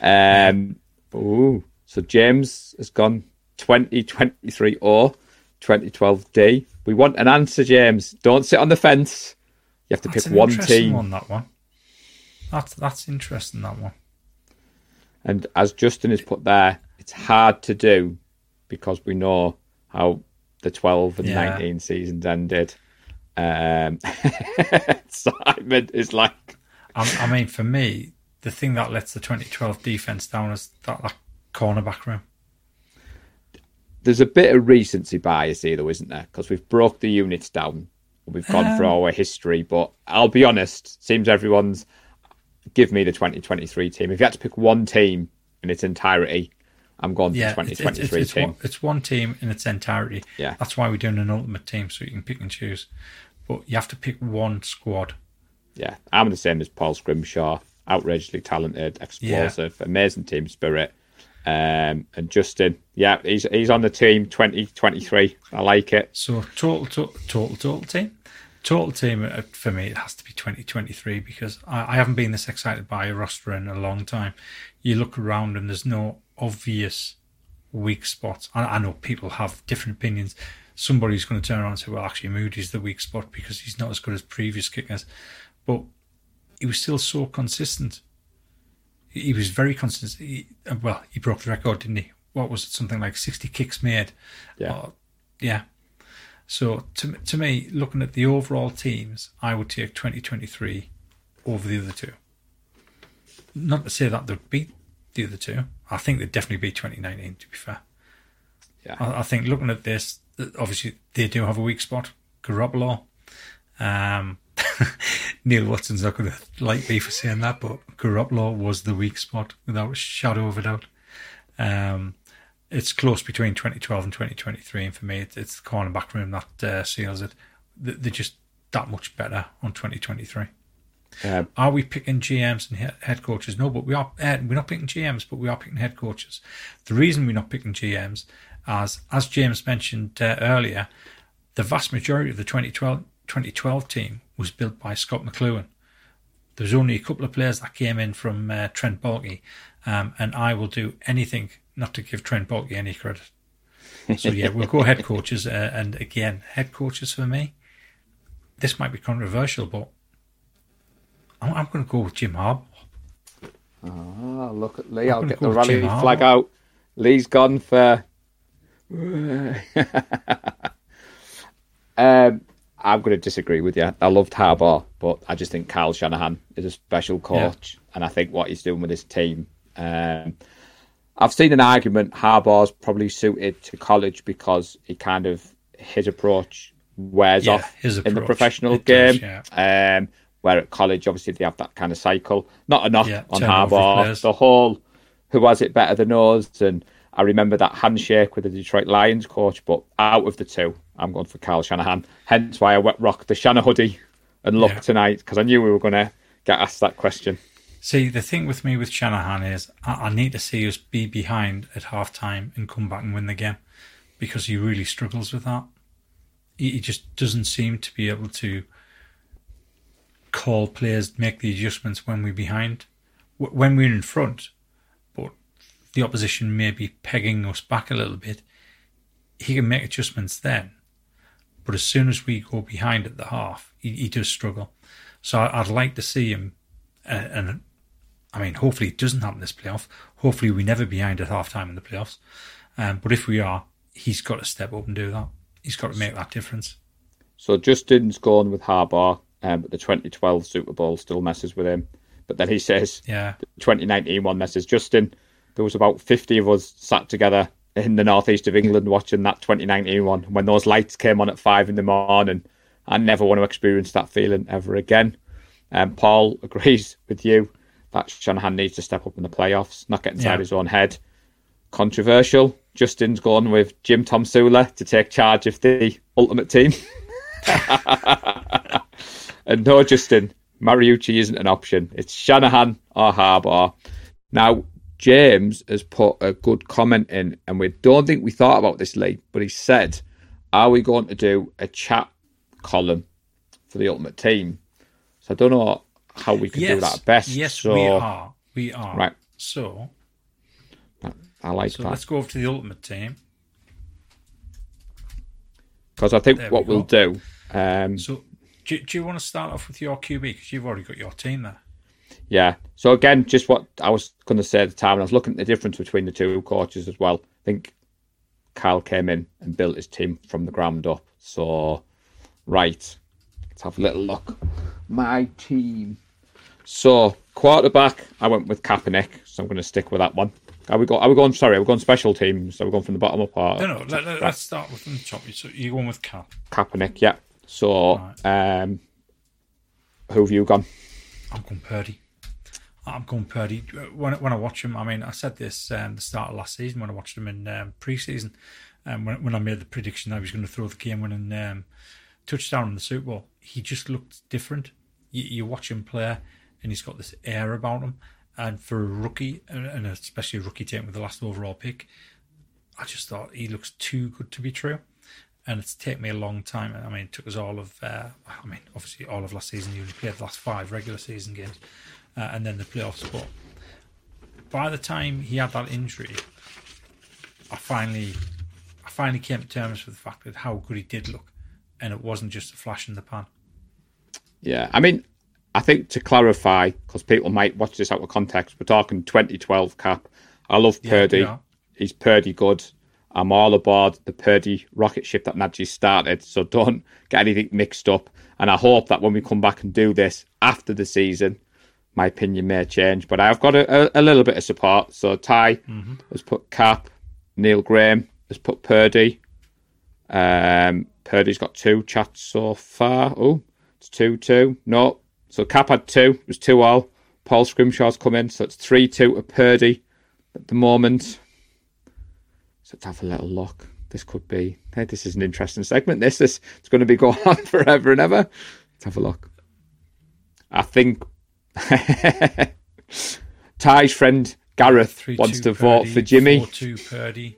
Um, ooh, so James has gone 2023 or 2012 D. We want an answer, James. Don't sit on the fence. You have to That's pick one team. one. That one. That's that's interesting. That one. And as Justin has put there, it's hard to do because we know how the 12 and Yeah. 19 seasons ended. Um, *laughs* Simon is like, I, I mean, for me, the thing that lets the 2012 defense down is that, that cornerback room. there's a bit of recency bias here, though, isn't there? Because we've broke the units down. We've gone through our history, but I'll be honest, seems everyone's give me the 2023 team. If you had to pick one team in its entirety, I'm going for Yeah, the it's, it's, 2023 it's, it's, team. one, it's one team in its entirety. Yeah. That's why we're doing an ultimate team, so you can pick and choose. But you have to pick one squad. Yeah, I'm the same as Paul Scrimshaw. Outrageously talented, explosive, amazing team spirit. Um, and Justin, yeah, he's he's on the team 2023. I like it. So total, total, total, total team. Total team uh, for me, it has to be 2023 because I, I haven't been this excited by a roster in a long time. You look around and there's no obvious weak spots. I, I know people have different opinions. Somebody's going to turn around and say, "Well, actually, Moody's the weak spot because he's not as good as previous kickers," but he was still so consistent. He was very consistent. He, uh, well, he broke the record, didn't he? What was it? Something like 60 kicks made. Yeah. Yeah. So to to me, looking at the overall teams, I would take 2023 over the other two. Not to say that they'd beat the other two. I think they'd definitely beat 2019. To be fair, Yeah. I, I think looking at this, th- obviously they do have a weak spot. Garoppolo. Um, *laughs* Neil Watson's not going to like me for saying that, but Garoppolo was the weak spot without a shadow of a doubt. Um, it's close between 2012 and 2023, and for me, it, it's the cornerback room that uh, seals it. They- They're just that much better on 2023. Um, Are we picking GMs and head coaches? No, but we are. Uh, we're not picking GMs, but we are picking head coaches. The reason we're not picking GMs, as as James mentioned uh, earlier, the vast majority of the 2012 2012 team was built by Scot McCloughan. There was only a couple of players that came in from uh, Trent Baalke, um, and I will do anything not to give Trent Baalke any credit. So yeah, we'll go head coaches, uh, and again, head coaches for me. This might be controversial, but I'm, I'm going to go with Jim Harbaugh. Oh, look at Lee. I'll gonna get the rally flag out. Lee's gone for. *laughs* um, I'm going to disagree with you. I loved Harbaugh, but I just think Kyle Shanahan is a special coach, and I think what he's doing with his team. Um, I've seen an argument Harbaugh's probably suited to college because he kind of his approach wears Yeah, off in the professional It does, game. Um, where at college, obviously, they have that kind of cycle. Not enough Yeah, on Harbaugh. The whole who has it better than us, and I remember that handshake with the Detroit Lions coach. But out of the two, I'm going for Kyle Shanahan. Hence why I wet rocked the Shanahan hoodie and look Yeah. tonight because I knew we were going to get asked that question. See, the thing with me with Shanahan is I, I need to see us be behind at half time and come back and win the game because he really struggles with that. He, he just doesn't seem to be able to call players, make the adjustments when we're behind. W- When we're in front, the opposition may be pegging us back a little bit, he can make adjustments then. But as soon as we go behind at the half, he, he does struggle. So I'd like to see him, uh, and I mean, hopefully it doesn't happen this playoff. Hopefully we never behind at half time in the playoffs. Um, but if we are, he's got to step up and do that. He's got to make that difference. So Justin's gone with Harbaugh, um, but the 2012 Super Bowl still messes with him. But then he says Yeah. 2019 one message. Justin, there was about 50 of us sat together in the northeast of England watching that 2019 one. When those lights came on at five in the morning, I never want to experience that feeling ever again. Um, Paul agrees with you that Shanahan needs to step up in the playoffs, not get inside Yeah. his own head. Controversial. Justin's gone with Jim Tomsula to take charge of the ultimate team. *laughs* and no, Justin, Mariucci isn't an option. It's Shanahan or Harbaugh. Now, James has put a good comment in, and we don't think we thought about this late, but he said, Are we going to do a chat column for the ultimate team? So I don't know how we can do that best. Yes, so, we are. We are. Right. So, I like so that. let's go over to the ultimate team. Because I think There what we we'll do. Um, So, do, do you want to start off with your QB because you've already got your team there? Yeah. So again, just what I was going to say at the time, and I was looking at the difference between the two coaches as well. I think Kyle came in and built his team from the ground up. So, right, let's have a little look. My team. So quarterback, I went with Kaepernick, so I'm going to stick with that one. Are we go? Are we going? Sorry, are we going special teams? So we're going from the bottom up. Or, No, no. Let, us start with the top. So you're going with Cap. Kaepernick, yeah. So, um, who have you gone? I'm going Purdy. I'm going Purdy. When when I watch him, I mean, I said this um, the start of last season when I watched him in um, preseason, and when when I made the prediction that he was going to throw the game-winning um, touchdown in the Super Bowl, he just looked different. You, you watch him play, and he's got this air about him. And for a rookie, and especially a rookie taken with the last overall pick, I just thought he looks too good to be true. And it's taken me a long time. I mean, it took us all of, uh, I mean, obviously all of last season. You only played the last five regular season games, uh, and then the playoffs. But by the time he had that injury, I finally, I finally came to terms with the fact that how good he did look, and it wasn't just a flash in the pan. Yeah, I mean, I think to clarify, because people might watch this out of context, we're talking 2012 cap. I love Purdy. yeah. He's Purdy good. I'm all aboard the Purdy rocket ship that Najee started, so don't get anything mixed up. And I hope that when we come back and do this after the season, my opinion may change. But I've got a, a, a little bit of support. So Ty has put Cap, Neil Graham has put Purdy. Um, Purdy's got two chats so far. Oh, it's 2 2. No. So Cap had two. It was 2 all. Paul Scrimshaw's come in. So it's 3 2 to Purdy at the moment. So let's have a little look. This could be. Hey, this is an interesting segment. This is it's going to be *laughs* going on forever and ever. Let's have a look. I think *laughs* Ty's friend Gareth Three wants to vote for Jimmy. Four two Purdy.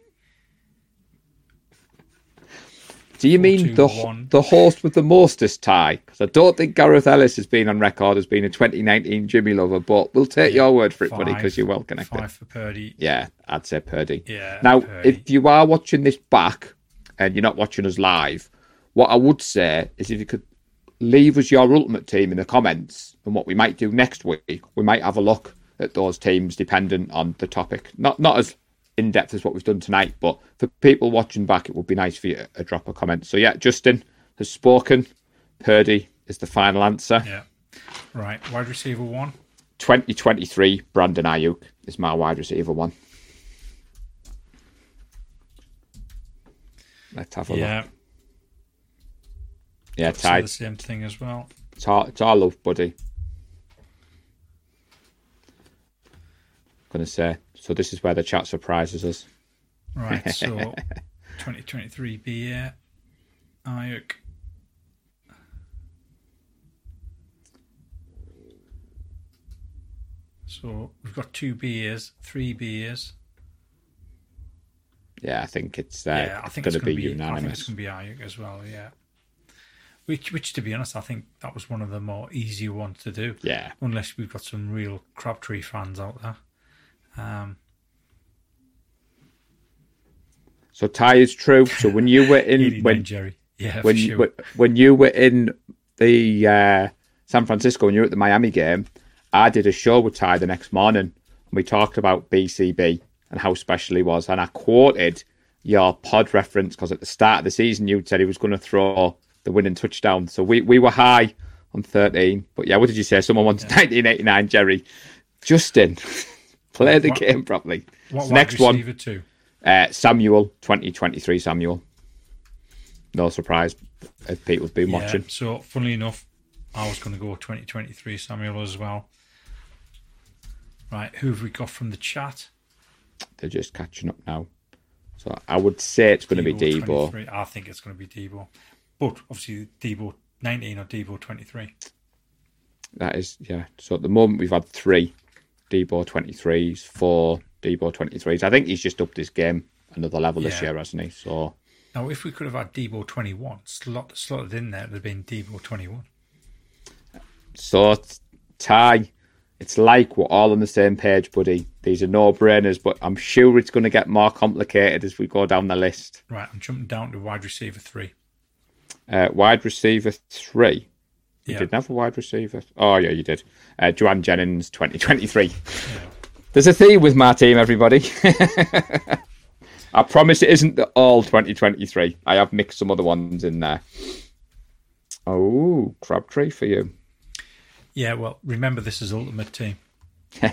Do you mean two, the one. the host with the mostest tie? Because I don't think Gareth Ellis has been on record as being a 2019 Jimmy lover, but we'll take your word for it, buddy, because you're well connected. Five for Purdy. Yeah, I'd say Purdy. Yeah, Now, Purdy. if you are watching this back and you're not watching us live, what I would say is if you could leave us your ultimate team in the comments, and what we might do next week, we might have a look at those teams dependent on the topic. Not not as in depth as what we've done tonight, but for people watching back, it would be nice for you to drop a comment. So yeah, Justin has spoken. Purdy is the final answer. Yeah. Right. Wide receiver one. 2023 Brandon Aiyuk is my wide receiver one. Let's have a look. Yeah. Yeah, So tied. the same thing as well. It's our, it's our love, buddy. Gonna say. So this is where the chat surprises us. Right. So *laughs* 2023 BA. Aiyuk. So we've got two beers, three beers. Yeah, I think it's uh, yeah, I think gonna it's going to be, be. I think unanimous. it's going to be Aiyuk as well. Yeah. Which, which, to be honest, I think that was one of the more easier ones to do. Yeah, Unless we've got some real Crabtree fans out there. Um, so tie is true. So when you were *laughs* in when Jerry. Yeah, when you, sure. when- you were in the uh, San Francisco and you were at the Miami game, I did a show with Ty the next morning and we talked about BCB and how special he was. And I quoted your pod reference because at the start of the season you'd said he was going to throw the winning touchdown. So we, we were high on 13. But yeah, what did you say? Someone wants 1989, Jerry. Justin, *laughs* play the What- game properly. what wide next one, two? uh, Samuel, 2023 Samuel. No surprise if people's been Yeah, watching. so, funnily enough, I was going to go 2023 Samuel as well. Right, who have we got from the chat? They're just catching up now. So I would say it's going to be Debo Debo. 23. I think it's going to be Debo. But obviously, Debo 19 or Debo 23. That is, yeah. So at the moment we've had three Debo 23s, four Debo 23s. I think he's just upped his game another level this year, hasn't he? So Now, if we could have had Debo 21 slot, slotted in there, it would have been Debo 21. So, Ty, it's like we're all on the same page, buddy. These are no brainers, but I'm sure it's going to get more complicated as we go down the list. Right, I'm jumping down to wide receiver three. Uh, wide receiver three. You Yeah. didn't have a wide receiver. Oh, yeah, you did. Uh, Jauan Jennings, 2023. Yeah. There's a theme with my team, everybody. *laughs* I promise it isn't the all 2023. I have mixed some other ones in there. Oh, Crabtree for you. Yeah, well, remember this is Ultimate Team. *laughs* I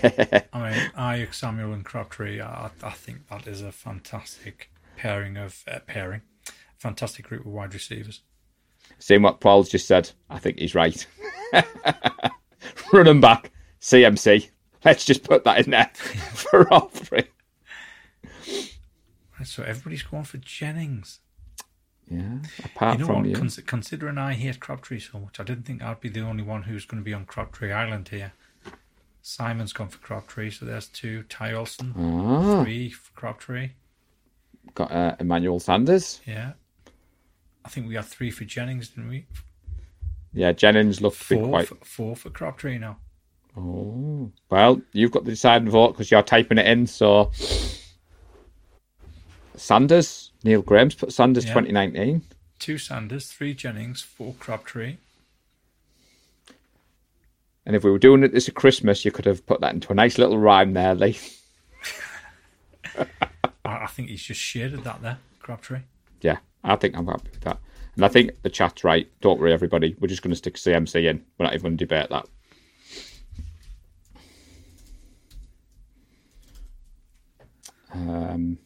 mean, Aiyuk, Samuel, and Crabtree. I, I think that is a fantastic pairing of uh, pairing, fantastic group of wide receivers. Seeing what Paul's just said, I think he's right. *laughs* Running back, CMC. Let's just put that in there *laughs* for all three. So everybody's going for Jennings. Yeah, apart You know from what? you. Cons- considering I hate Crabtree so much, I didn't think I'd be the only one who's going to be on Crabtree Island here. Simon's gone for Crabtree, so there's two. Ty Olson, Ah, three for Crabtree. got uh, Emmanuel Sanders. Yeah. I think we had three for Jennings, didn't we? Yeah, Jennings looked to be Four, quite. for, four for Crabtree now. Oh, well, you've got the deciding vote because you're typing it in. So, Sanders, Neil Graham's put Sanders Yeah. 2019. Two Sanders, three Jennings, four Crabtree. And if we were doing it this at Christmas, you could have put that into a nice little rhyme there, Lee. *laughs* I, I think he's just shaded that there, Crabtree. Yeah, I think I'm happy with that. And I think the chat's right. Don't worry, everybody. We're just going to stick CMC in. We're not even going to debate that. Um,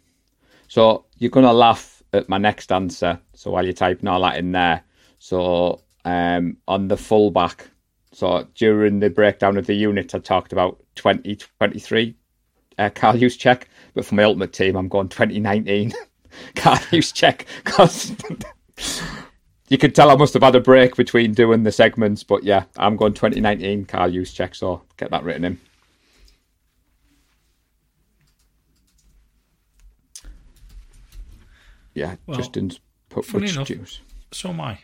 so you're going to laugh at my next answer. So while you're typing all that in there, so um, on the fullback, so during the breakdown of the units, I talked about 2023 uh, Kyle Juszczyk, but for my ultimate team, I'm going 2019 *laughs* *laughs* Kyle Juszczyk because *laughs* you could tell I must have had a break between doing the segments. But yeah, I'm going 2019 Kyle Juszczyk, so get that written in. Yeah, Well, Justin's put funny enough- juice. So am I.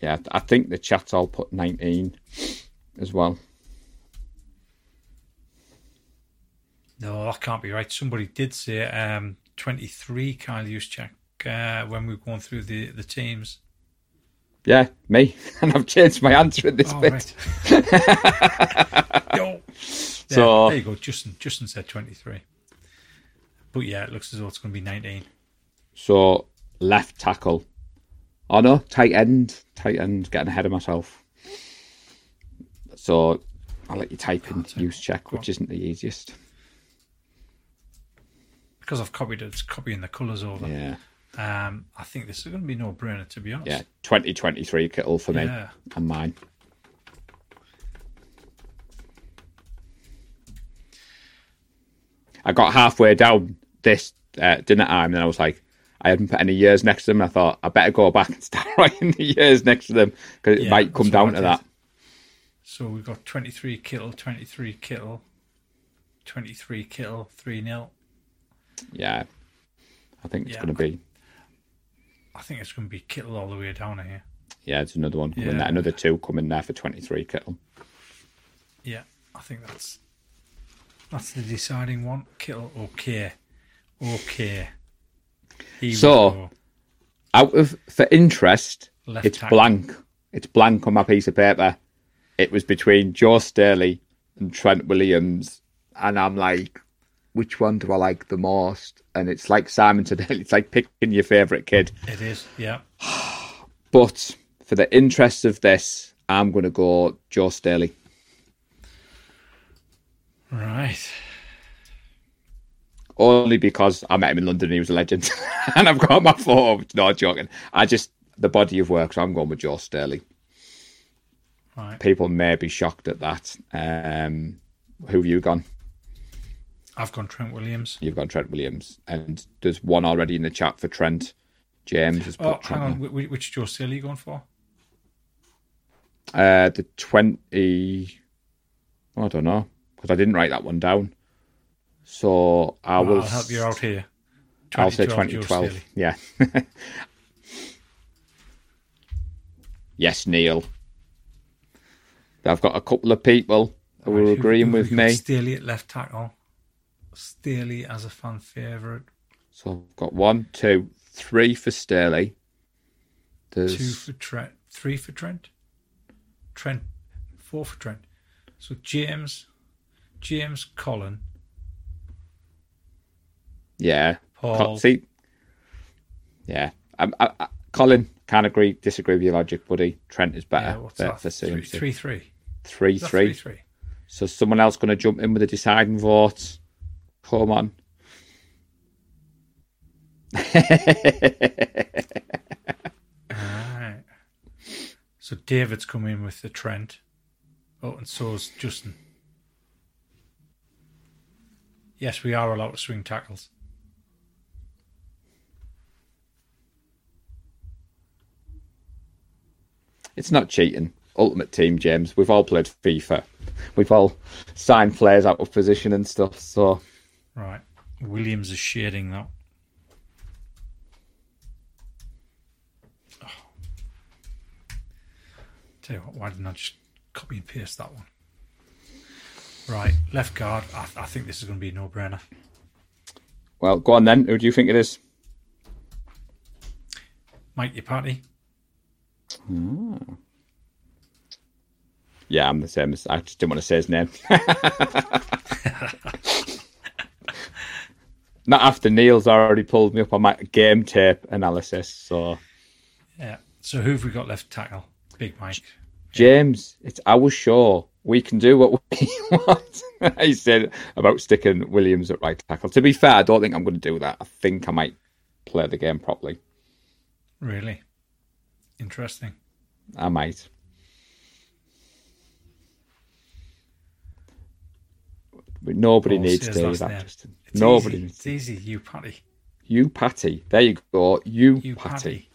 Yeah, I think the chat's all put 19 as well. No, that can't be right. Somebody did say um, 23 Kyle Juszczyk uh, when we were going through the, the teams. Yeah, me. *laughs* And I've changed my answer at this Oh, bit. right. *laughs* There, So- there you go. Justin, Justin said 23. But yeah, it looks as though it's going to be 19. So left tackle. Oh no, tight end. Tight end. Getting ahead of myself. So I'll let you type in Juszczyk, which isn't the easiest. Because I've copied it, it's copying the colours over. Yeah. Um, I think this is going to be no brainer, to be honest. Yeah. Twenty twenty three Kittle for me Yeah. and mine. I got halfway down this uh, dinner time and I was like, I hadn't put any years next to them. I thought I better go back and *laughs* start writing the years next to them because it Yeah, might come down to that. So we've got 23 Kittle, 23 Kittle, 23 Kittle, 3 0. Yeah. I think it's Yeah. going to be, I think it's going to be Kittle all the way down here. yeah, it's another one coming Yeah. there. Another two coming there for 23 Kittle. Yeah, I think that's that's the deciding one. Kittle, okay. Okay. Here we So-. Out of, for interest, Left it's tackle. blank. It's blank on my piece of paper. It was between Joe Staley and Trent Williams. And I'm like, which one do I like the most? And it's like Simon today. *laughs* It's like picking your favourite kid. It is, yeah. *sighs* But for the interest of this, I'm going to go Joe Staley. Right. Only because I met him in London and he was a legend. *laughs* and I've got my photo. No, joking. I just, the body of work, so I'm going with Joe Staley. Right. People may be shocked at that. Um, who have you gone? I've gone Trent Williams. You've got Trent Williams, and there's one already in the chat for Trent. James has put Oh, Trent. hang on. Wh- wh- Which Joe you going for? Uh, the twenty. I don't know because I didn't write that one down. So I will. I'll help you out here. I'll say 2012 Joe Yeah. *laughs* yes, Neil. I've got a couple of people who are agreeing with me. Staley at left tackle. Staley as a fan favourite. So I've got one, two, three for Staley. There's Two for Trent. Three for Trent. Trent. Four for Trent. So James, James, Colin, yeah. Paul. See, yeah. I, I, I, Colin can't agree, disagree with your logic, buddy. Trent is better yeah, what's for, for Three, three, three. Three, three. three, three. So someone else going to jump in with a deciding votes. Come on. Alright. So David's come in with the Trent. Oh, and so's Justin. Yes, we are allowed to swing tackles. It's not cheating. Ultimate Team, James. We've all played FIFA. We've all signed players out of position and stuff. So Right. Williams is shading that. Oh. Tell you what, why didn't I just copy and paste that one? Right, left guard. I, I think this is going to be a no-brainer. well, go on then. Who do you think it is? Mike Iupati. Hmm. Yeah, I'm the same. As, I just didn't want to say his name. *laughs* *laughs* *laughs* Not after Neil's already pulled me up on my game tape analysis. So Yeah. So who have we got left tackle? Big Mike. James, it's our show. We can do what we *laughs* want. he said about sticking Williams at right tackle. To be fair, I don't think I'm going to do that. I think I might play the game properly. Really interesting. I might. But nobody oh, Paul needs says to do last that. name. Justin. It's Nobody easy. It's easy. You Patty. You Patty. There you go. You, You Patty. Patty.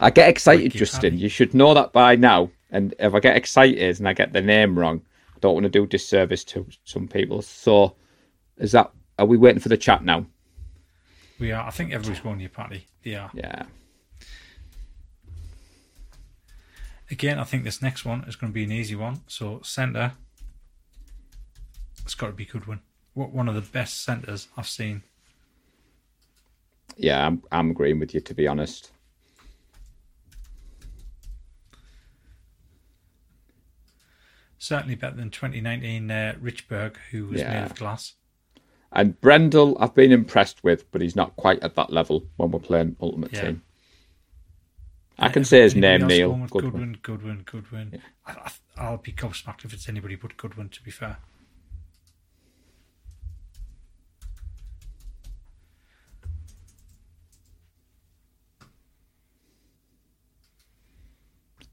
I get excited, Ricky Justin. Patty. You should know that by now. And if I get excited and I get the name wrong, I don't want to do disservice to some people. So, is that? Are we waiting for the chat now? We are. I think everybody's going you Patty. They are. Yeah. Again, I think this next one is going to be an easy one. So centre, it's got to be Goodwin. What one of the best centres I've seen. Yeah, I'm, I'm agreeing with you, to be honest. Certainly better than 2019 uh, Richburg, who was made of glass. And Brendel, I've been impressed with, but he's not quite at that level when we're playing Ultimate Yeah. Team. I can say his name, Neil. Goodwin. Goodwin, Goodwin, Goodwin. I, I, I'll be gobsmacked if it's anybody but Goodwin. To be fair,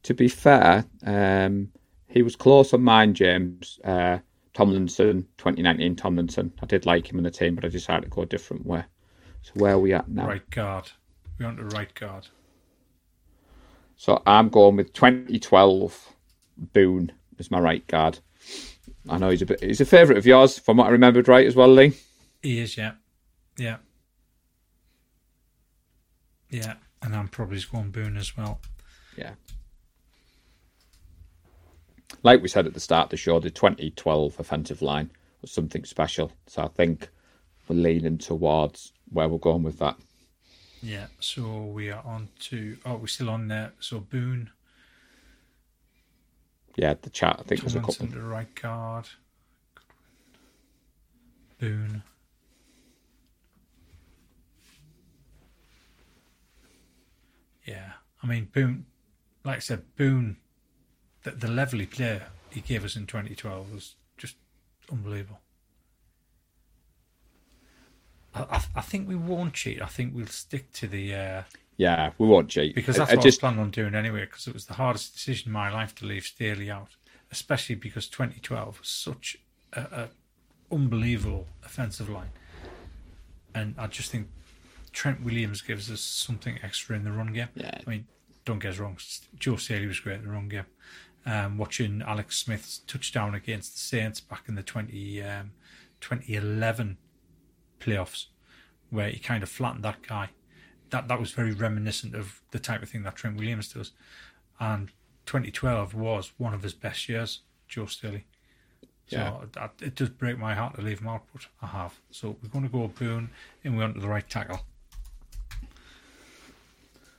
To be fair, um, he was close on mine, James. Uh, Tomlinson, 2019 Tomlinson. I did like him in the team, but I decided to go a different way. So where are we at now? right guard. We're on to right guard. So I'm going with 2012 Boone as my right guard. I know he's a bit, he's a favourite of yours, from what I remembered right as well, Lee. He is, yeah, yeah, yeah. And I'm probably just going Boone as well. Yeah. Like we said at the start of the show, the 2012 offensive line was something special. So I think we're leaning towards where we're going with that. Yeah. So we are on to. Oh, we're still on there. So Boone, Yeah, the chat, I think there's a Tomlinson couple. to right guard. Boone. Yeah, I mean Boone. Like I said, Boone. The, the level he played he gave us in 2012 was just unbelievable. I, I, I think we won't cheat. I think we'll stick to the uh, Yeah, we won't cheat. because that's I what just, I was planning on doing anyway. Because it was the hardest decision in my life to leave Staley out, especially because 2012 was such a, a unbelievable offensive line, and I just think Trent Williams gives us something extra in the run game. Yeah. I mean, don't get us wrong, Joe Staley was great in the run game. Um, watching Alex Smith's touchdown against the Saints back in the 20, um, 2011 playoffs, where he kind of flattened that guy. That that was very reminiscent of the type of thing that Trent Williams does. And 2012 was one of his best years, Joe Staley. So Yeah. that, it does break my heart to leave him out, but I have. So we're going to go Boone and we're on to the right tackle.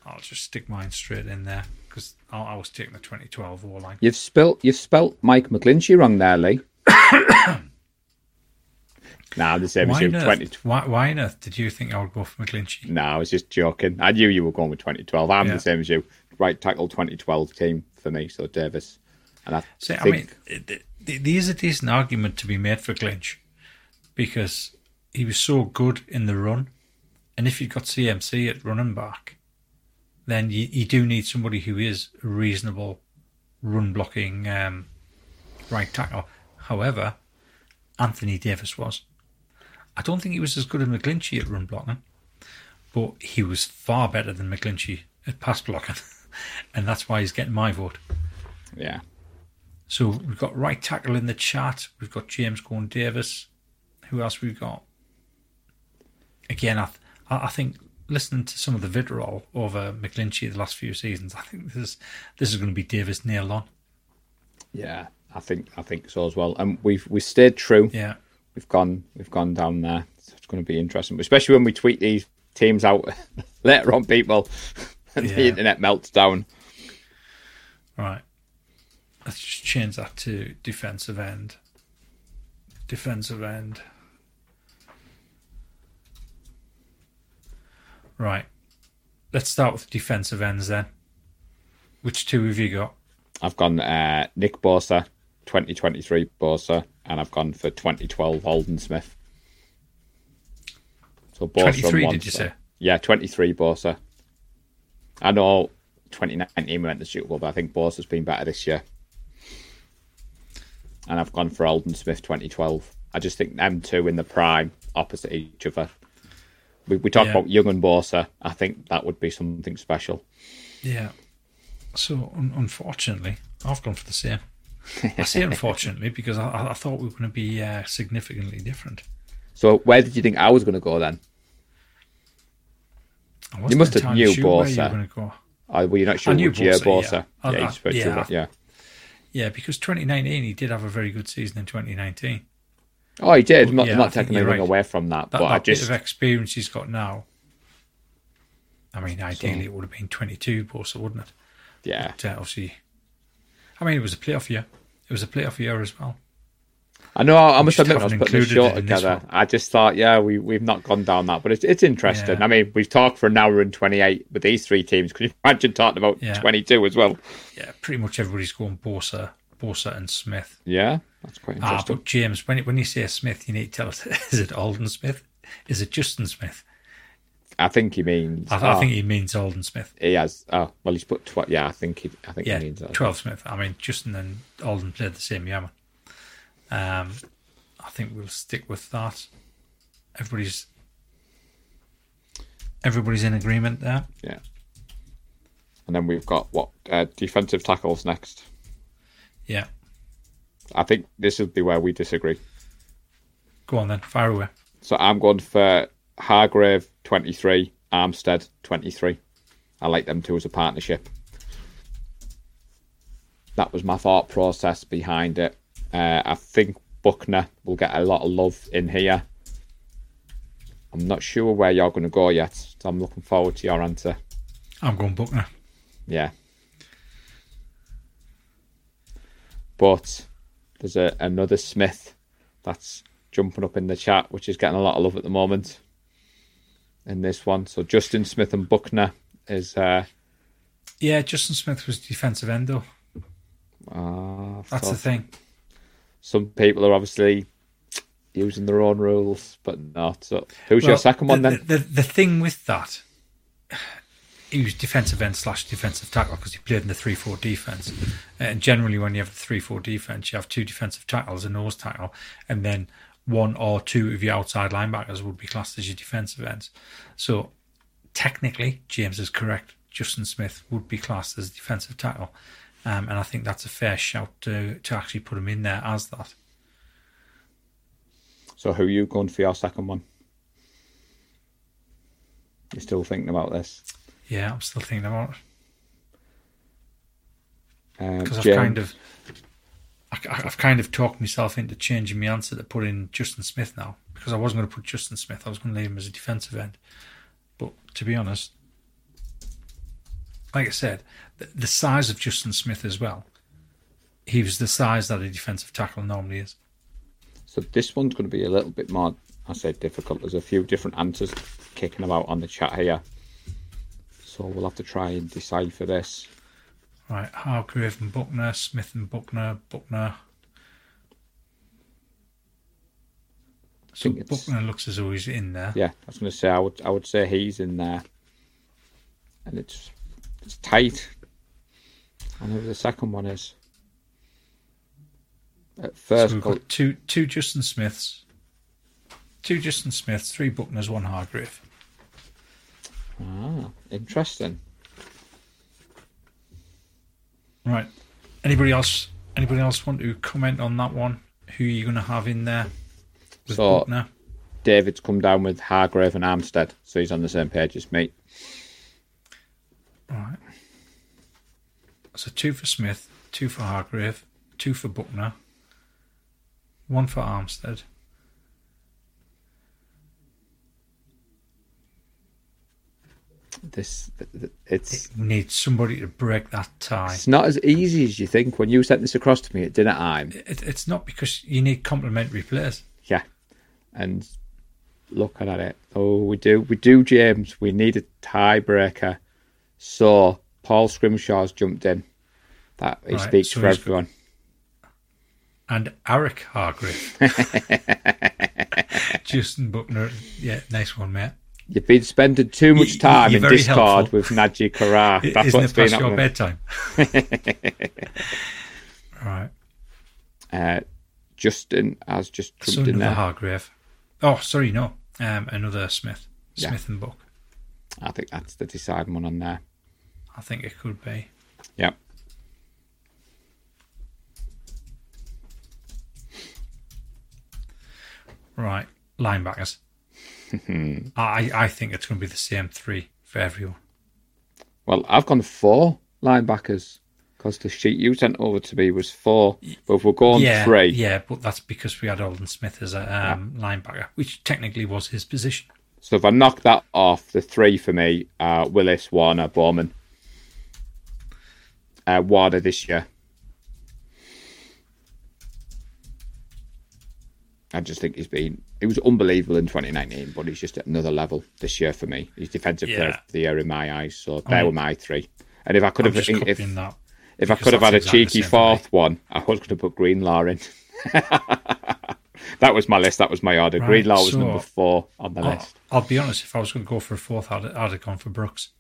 I'll just stick mine straight in there because I, I was taking the 2012 war line. You've spelt you've spelt Mike McGlinchey wrong there, Lee. *coughs* nah, the same as Why you. earth, Twenty. why, why on earth did you think I would go for McGlinchey? No, I was just joking. I knew you were going with 2012. I'm Yeah. the same as you. Right tackle 2012 team for me. So Davis, and I See, I mean, it, it, it- there's a decent argument to be made for Glinch because he was so good in the run, and if you've got CMC at running back, then you, you do need somebody who is a reasonable run blocking um, right tackle. However, Anthony Davis was. I don't think he was as good as McGlinchey at run blocking, but he was far better than McGlinchey at pass blocking, *laughs* and that's why he's getting my vote. yeah, So we've got right tackle in the chat. We've got James Gordon Davis. Who else we've got? Again, I, th- I I think listening to some of the vitriol over McGlinchey the last few seasons, *laughs* I think this is this is going to be Davis nailed on. yeah. I think I think so as well. And we've we stayed true. Yeah, We've gone we've gone down there. So it's going to be interesting, especially when we tweet these teams out *laughs* later on, people, *laughs* and the internet melts down. right. Let's just change that to defensive end. Defensive end. Right. Let's start with defensive ends then. Which two have you got? I've gone uh, Nick Bosa, 2023 Bosa, and I've gone for 2012 Aldon Smith. So Bosa on 23, one did you say? Yeah, 23 Bosa. I know 2019 we went to the Super Bowl, but I think Bosa's been better this year. And I've gone for Aldon Smith 2012. I just think them two in the prime, opposite each other. We, we talk Yeah. about Young and Bosa. I think that would be something special. Yeah. So un- unfortunately, I've gone for the same. I say *laughs* unfortunately because I, I- thought we were going to be uh, significantly different. So where did you think I was going to go then? I wasn't must have knew you Bosa. go. Uh, were you not sure I knew which year Bosa, Bosa? yeah. Yeah, I- I- yeah. Yeah, because 2019 he did have a very good season in 2019. Oh, he did. I'm not, Yeah, not taking anything right. away from that, That, but I that just bit of experience he's got now. I mean, ideally it would have been 22 Bosa, wouldn't it? yeah. But, uh, obviously, I mean, it was a playoff year. It was a playoff year as well. I know. I must admit, I was putting this included short it in this together. I just thought, yeah, we we've not gone down that, but it's it's interesting. Yeah. I mean, we've talked for an hour and twenty eight with these three teams. *laughs* Could you imagine talking about Yeah. twenty two as well? Yeah, pretty much everybody's going Bosa, Bosa and Smith. Yeah, that's quite interesting. Ah, but James, when when you say Smith, you need to tell us: *laughs* is it Aldon Smith? Is it Justin Smith? I think he means. I, I oh, think he means Aldon Smith. he has. Oh, well, he's put. Tw- yeah, I think he. I think Yeah, he means that. twelve Smith. I mean, Justin and Aldon played the same year. man. Um, I think we'll stick with that. Everybody's everybody's in agreement there. Yeah. And then we've got what uh, defensive tackles next. Yeah, I think this would be where we disagree. go on then, fire away. So I'm going for Hargrave 23, Armstead 23. I like them two as a partnership. That was my thought process behind it. Uh, I think Buckner will get a lot of love in here. I'm not sure where you're going to go yet, so I'm looking forward to your answer. I'm going Buckner. Yeah. But there's a, another Smith that's jumping up in the chat, which is getting a lot of love at the moment in this one. So Justin Smith and Buckner is uh, Yeah, Justin Smith was defensive end though. uh That's the thing. some people are obviously using their own rules, but not. So who's your second one the, then? The, the, the thing with that, he was defensive end slash defensive tackle because he played in the 3 4 defense. And generally, when you have the 3 4 defense, you have two defensive tackles, a nose tackle, and then one or two of your outside linebackers would be classed as your defensive ends. So technically, James is correct. Justin Smith would be classed as a defensive tackle. Um, and I think that's a fair shout to, to actually put him in there as that. So who are you going for your second one? You're still thinking about this? Yeah, I'm still thinking about it. Um, because I've James- kind of I, I've kind of talked myself into changing my answer to put in Justin Smith now because I wasn't going to put Justin Smith. I was going to leave him as a defensive end. But to be honest, like I said, the, the size of Justin Smith as well. He was the size that a defensive tackle normally is. So this one's going to be a little bit more, I say, difficult. There's a few different answers kicking about on the chat here. So we'll have to try and decipher this. Right, Hargrave and Buckner, Smith and Buckner, Buckner. So think Buckner looks as though he's in there. Yeah, I was going to say I would I would say he's in there, and it's it's tight. I know who the second one is. At So first, we've got two two Justin Smiths, two Justin Smiths, three Buckners, one Hargrave. Ah, interesting. Right. Anybody else? Anybody else want to comment on that one? Who are you going to have in there with So- Buckner? David's come down with Hargrave and Armstead, so he's on the same page as me. Right. So two for Smith, two for Hargrave, two for Buckner, one for Armstead. This it's We need somebody to break that tie. it's not as easy as you think. When you sent this across to me at dinner time, It, it's not because you need complementary players. yeah, and looking at it, oh, we do, we do, James. We need a tiebreaker. So Paul Scrimshaw's jumped in. That he Right, speaks so for everyone. And Eric Hargrave. *laughs* Justin Buckner. Yeah, nice one, mate. You've been spending too much time you're in Discord helpful. with Najee Karar. *laughs* That's Isn't what's been your bedtime? *laughs* *laughs* right. Uh, Justin has just jumped in another there. Hargrave. Oh, sorry, no. Um, another Smith. Yeah. Smith and Buck. I think that's the deciding one on there. I think it could be. Yep. Right. Linebackers. I I think it's going to be the same three for everyone. Well, I've gone four linebackers because the sheet you sent over to me was four, but if we're going yeah, three, yeah, but that's because we had Aldon Smith as a um, linebacker, which technically was his position. So if I knock that off, the three for me are Willis, Warner, Bowman. Uh, Warner this year. I just think he's been. He was unbelievable in 2019, but he's just at another level this year for me. He's defensive player of the year in my eyes. So they mean, were my three. And if I could I'm have, if, that. if I could have had a exactly cheeky fourth one, I was going to put Greenlaw in. *laughs* that was my list. That was my order. Right, Greenlaw was so- number four on the I'll, list. I'll be honest. If I was going to go for a fourth, I'd, I'd have gone for Brooks.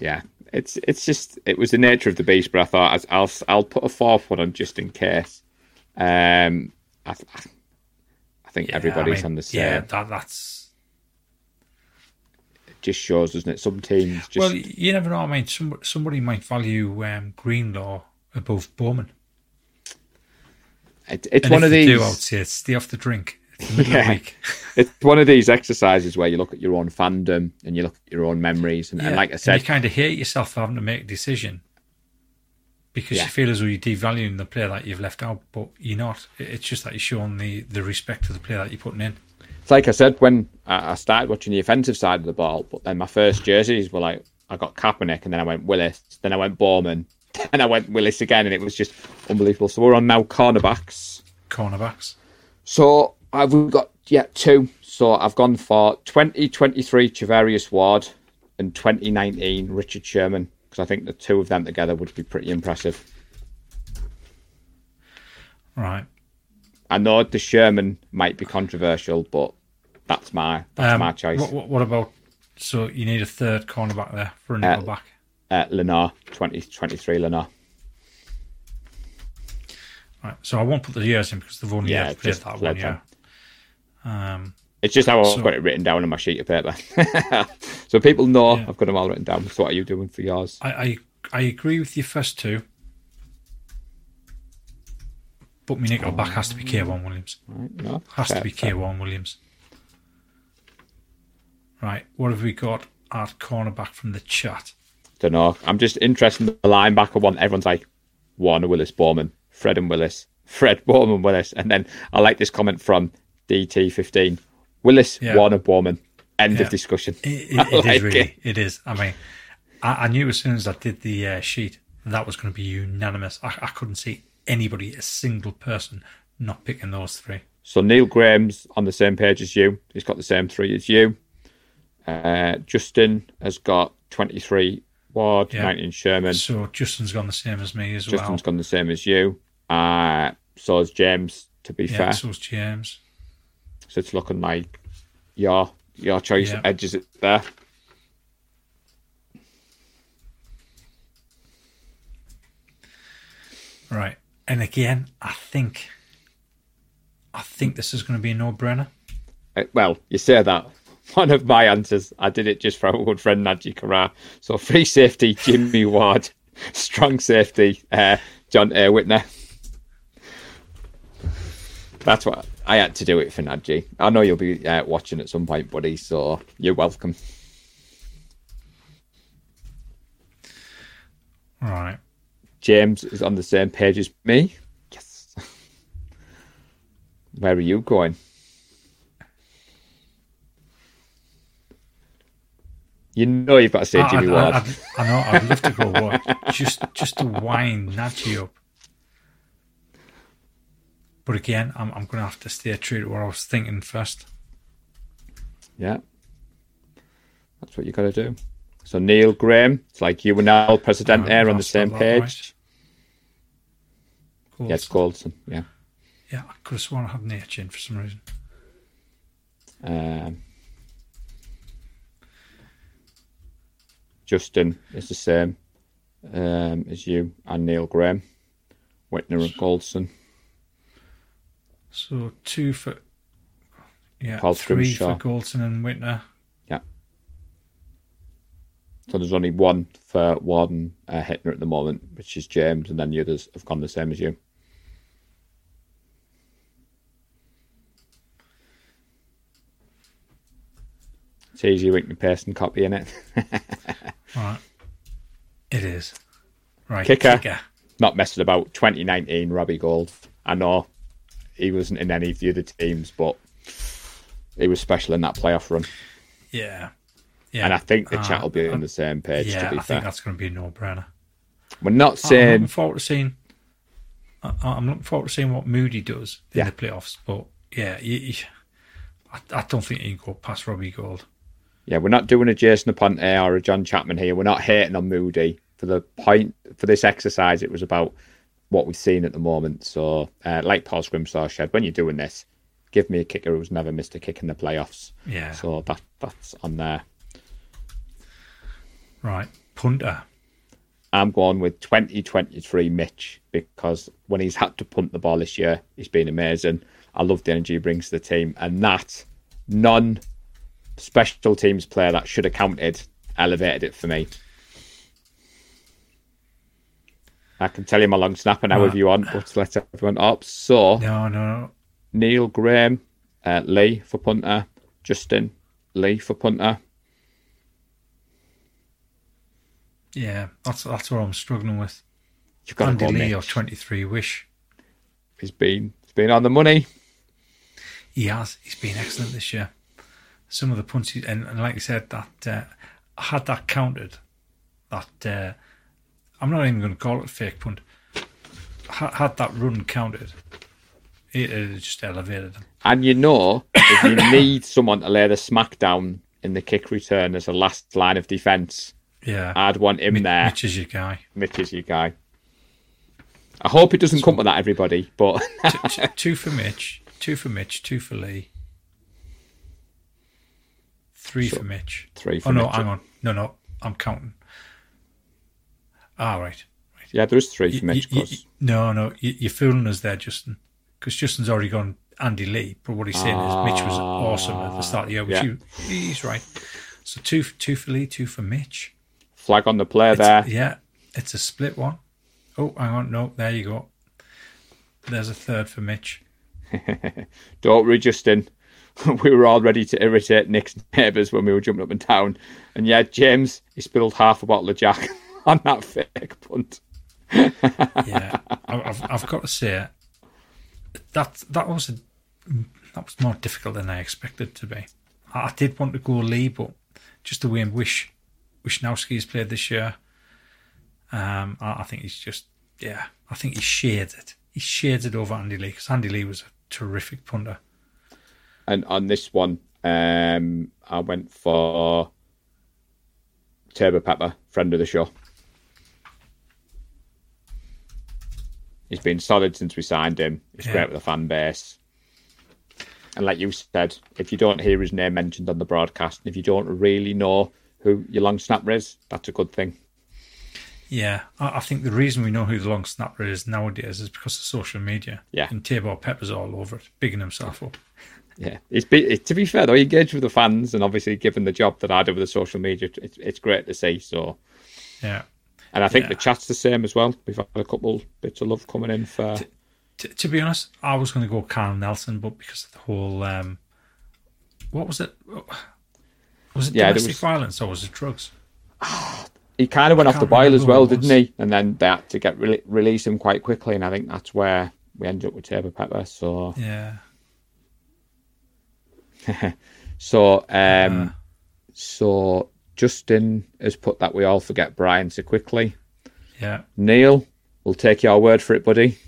yeah, it's it's just it was the nature of the beast. But I thought I'll I'll put a fourth one on just in case. Um, I, I think Yeah, everybody's I mean, on the same. Yeah, that, that's It just shows, doesn't it? Some teams just well. You never know. I mean, some, somebody might value um, Greenlaw above Bowman. it, it's And one of these. do, I would say stay off the drink. It's the middle of Yeah. *laughs* It's one of these exercises where you look at your own fandom and you look at your own memories, and, and like I and said, you kind of hate yourself for having to make a decision because Yeah. you feel as though you're devaluing the player that you've left out, but you're not. It's just that you're showing the, the respect to the player that you're putting in. It's like I said when I started watching the offensive side of the ball, but then my first jerseys were like I got Kaepernick, and then I went Willis, then I went Bowman, and *laughs* I went Willis again, and it was just unbelievable. So we're on now cornerbacks. Cornerbacks. So I've got yeah two. So I've gone for 2023 Charvarius Ward and 2019 Richard Sherman because I think the two of them together would be pretty impressive. Right. I know the Sherman might be controversial, but that's my that's Um, my choice. What, what, what about? So you need a third cornerback there for a Uh, nickel back. Uh, Lenoir 2023 Lenoir. Right. So I won't put the years in because they've only Yeah, played just that one year. Um, It's just how I've So- got it written down on my sheet of paper. *laughs* so people know Yeah. I've got them all written down. So what are you doing for yours? I, I I agree with your first two, but my nickel back has to be K'Waun Williams. Right, no, Has fair, to be fair. K'Waun Williams. Right, what have we got at cornerback from the chat? Don't know. I'm just interested in the linebacker one. Everyone's like Warner Willis Bowman, Fred and Willis, Fred *laughs* Bowman Willis, and then I like this comment from DT15. Willis Yeah. Warner Bowman. End Yeah. of discussion. It, *laughs* it, it is like really. it. It is. I mean, I, I knew as soon as I did the uh, sheet that was going to be unanimous. I, I couldn't see anybody, a single person, not picking those three. So Neil Graham's on the same page as you. He's got the same three as you. Uh, Justin has got 23 Ward, Yeah. 19 Sherman. So Justin's gone the same as me as Justin's well. Justin's gone the same as you. Uh, so has James, to be Yeah, fair. so's James. So it's looking like your your choice Yeah. edges it there. Right. And again, I think, I think this is going to be a no-brainer. Uh, Well, you say that. *laughs* One of my answers, I did it just for our good friend Najee Carrar. So free safety, *laughs* Jimmy Ward. Strong safety, uh, Donte Whitner. That's what I had to do it for Nadji. I know you'll be uh, watching at some point, buddy. So you're welcome. Right. James is on the same page as me. Yes. Where are you going? You know you've got to say I, Jimmy I, Ward. I, I know. I'd love to go Ward, just just to wind Najee up. But again, I'm I'm going to have to stay true to what I was thinking first. Yeah. That's what you got to do. So Neil Graham, it's like you and Al President there on the same page. right. It's Goldson. Yeah. Yeah, I could have sworn I had H in for some reason. Um, Justin is the same um, as you and Neil Graham. Whitner and Goldson. So two for yeah, three Scrimshaw. for Goldson and Whitner. Yeah. So there's only one for Warden uh, Whitner at the moment, which is James, and then the others have gone the same as you. It's easy you can paste and copy in it. *laughs* Right. It is. Right. Kicker. Not messing about. 2019, Robbie Gould. I know he wasn't in any of the other teams, but he was special in that playoff run. Yeah. Yeah. And I think the Uh, chat will be on the same page, yeah, to be I fair. think that's going to be a no-brainer. We're not saying. I'm looking forward to seeing. I- I'm looking forward to seeing what Moody does in Yeah. the playoffs. But yeah, you, I, I don't think he can go past Robbie Gould. Yeah, we're not doing a Jason Aponte or a John Chapman here. We're not hating on Moody. For the point for this exercise, it was about what we've seen at the moment. So, uh, like Paul Scrimshaw said, when you're doing this, give me a kicker who's never missed a kick in the playoffs. Yeah. So that that's on there. Right. Punter. I'm going with 2023 Mitch because when he's had to punt the ball this year, he's been amazing. I love the energy he brings to the team, and that non special teams player that should have counted elevated it for me. I can tell you my long snapper now Right. if you want, but let everyone up. So No, no. Neil Graham, uh, Lee for punter, Justin Lee for punter. Yeah, that's that's what I'm struggling with. You've got Andy Lee or 23 Wish. He's been he's been on the money. He has. He's been excellent this year. Some of the punts, and, and like I said, that uh, had that counted, that uh, I'm not even going to call it a fake punt. Had, had that run counted, it, just elevated him. And you know, if you *coughs* need someone to lay the smack down in the kick return as a last line of defence, Yeah, I'd want him there. Mitch is your guy. Mitch is your guy. I hope it doesn't come to that, everybody. But *laughs* T- t- two for Mitch, two for Mitch, two for Lee, three for Mitch. three oh, for Oh no, Mitch. hang on, no, no, I'm counting. Ah, right. yeah, there is three for You- Mitch. you- no, no, you, you're fooling us there, Justin, because Justin's already gone Andy Lee, but what he's saying is Mitch was awesome at the start of the year, which Ah, yeah. he, he's right. So two two for Lee, two for Mitch. Flag on the play It's- there. Yeah, it's a split one. Oh, hang on, no, there you go. There's a third for Mitch. *laughs* Don't worry, Justin. *laughs* we were all ready to irritate Nick's neighbours when we were jumping up and down. And yeah, James, he spilled half a bottle of Jack *laughs* *laughs* on that fake punt. *laughs* Yeah, I've I've got to say that that was a, that was more difficult than I expected to be. I, did want to go Lee, but just the way in which Wishnowsky's played this year, um, I, I think he's just yeah, I think he shades it. He shades it over Andy Lee because Andy Lee was a terrific punter. And on this one, um, I went for Taybor Pepper, friend of the show. He's been solid since we signed him. He's Yeah. great with the fan base. And like you said, if you don't hear his name mentioned on the broadcast, and if you don't really know who your long snapper is, that's a good thing. Yeah, I, I think the reason we know who the long snapper is nowadays is because of social media. Yeah. and Taybor Pepper's all over it, bigging himself up. Yeah, it's be, to be fair though, he engaged with the fans, and obviously given the job that I do with the social media, it's, it's great to see. So, Yeah. And I think Yeah. the chat's the same as well. We've had a couple bits of love coming in for. T- to be honest, I was going to go Carl Nelson, but because of the whole, um, what was it? Was it Yeah, domestic was- violence or was it drugs? *sighs* he kind of went off the boil as well, didn't he? And then they had to get re- release him quite quickly, and I think that's where we ended up with Taybor Pepper. So, Yeah, *laughs* so, um, Uh. so Justin has put that we all forget Brian so quickly. yeah. Neil, we'll take your word for it, buddy.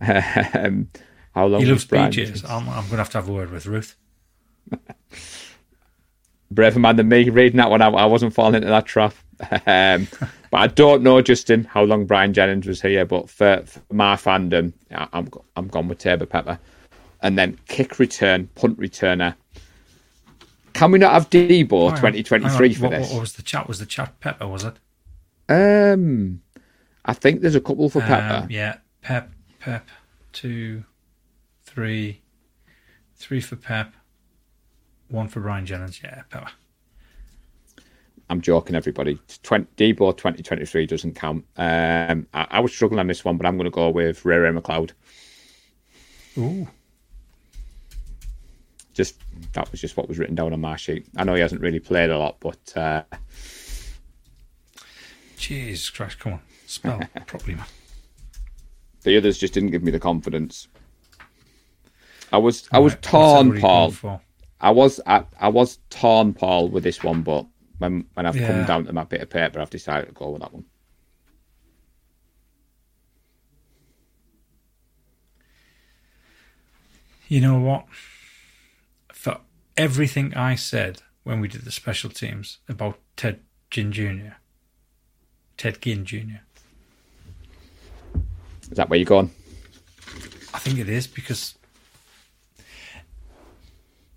um, how long He loves? BJ's. I'm, I'm going to have to have a word with Ruth. *laughs* braver man than me reading that one. I, I wasn't falling into that trap. Um, *laughs* but I don't know, Justin, how long Brian Jennings was here. But for, for my fandom, I- I'm I'm gone with Taybor Pepper, and then kick return, punt returner. Can we not have Deebo Hang 2023 on. for what, this? What was the chat? Was the chat Pepper? Was it? Um, I think there's a couple for Pepper. Um, yeah, Pep, Pep, two, three, three for Pep, one for Brian Jennings. Yeah, Pepper. I'm joking, everybody. 20, Deebo 2023 doesn't count. Um, I, I was struggling on this one, but I'm going to go with Ray Ray McCloud. Ooh, just that was just what was written down on my sheet. I know he hasn't really played a lot, but uh, Jesus Christ! Come on, spell *laughs* properly, man. the others just didn't give me the confidence. I was I was Right, torn, Paul. I was I, I was torn, Paul, with this one, but when when I've come down to my bit of paper, I've decided to go with that one. You know what? Everything I said when we did the special teams about Ted Ginn Jr., Ted Ginn Jr., Is that where you're going? I think it is because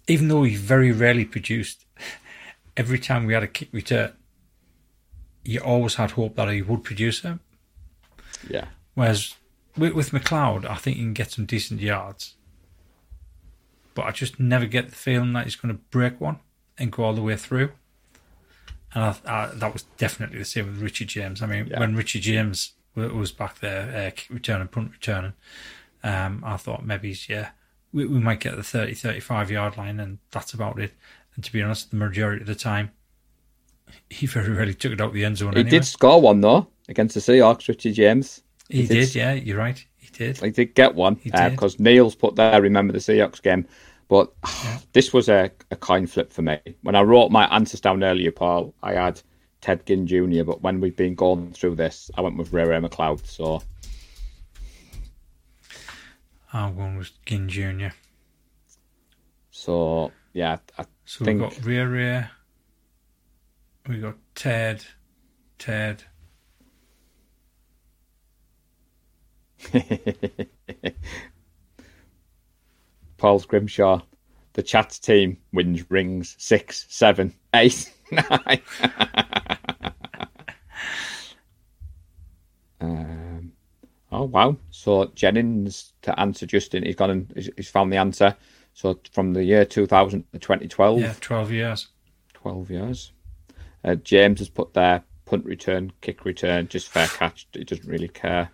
even though he very rarely produced, every time we had a kick return, you always had hope that he would produce it. Yeah, Whereas with, with McCloud, I think he can get some decent yards. But I just never get the feeling that he's going to break one and go all the way through. And I, I, that was definitely the same with Richie James. I mean, Yeah. when Richie James was back there, uh, kick returning, punt returning, um, I thought maybe, yeah, we, we might get the 30, 35 yard line, and that's about it. And to be honest, the majority of the time, he very rarely took it out the end zone. he anyway. did score one though against the Seahawks, Richie James. He, he did, did- yeah, you're right. Did. Did get one because uh, Neil's put there. Remember the Seahawks game, but this was a, a coin flip for me. When I wrote my answers down earlier, Paul, I had Ted Ginn Jr. But when we've been going through this, I went with Ray Ray McCloud. So I'm going with Ginn Jr. so yeah, I So think we've got Rear Rear. We got Ted. Ted. *laughs* Paul Scrimshaw, the chat team wins rings six, seven, eight, *laughs* nine. *laughs* um, oh wow! So Jennings to answer Justin, he's gone and he's, found the answer. So from the year 2000 to 2012, Yeah, 12 years. 12 years. Uh, James has put there punt return, kick return, just fair catch. He doesn't really care.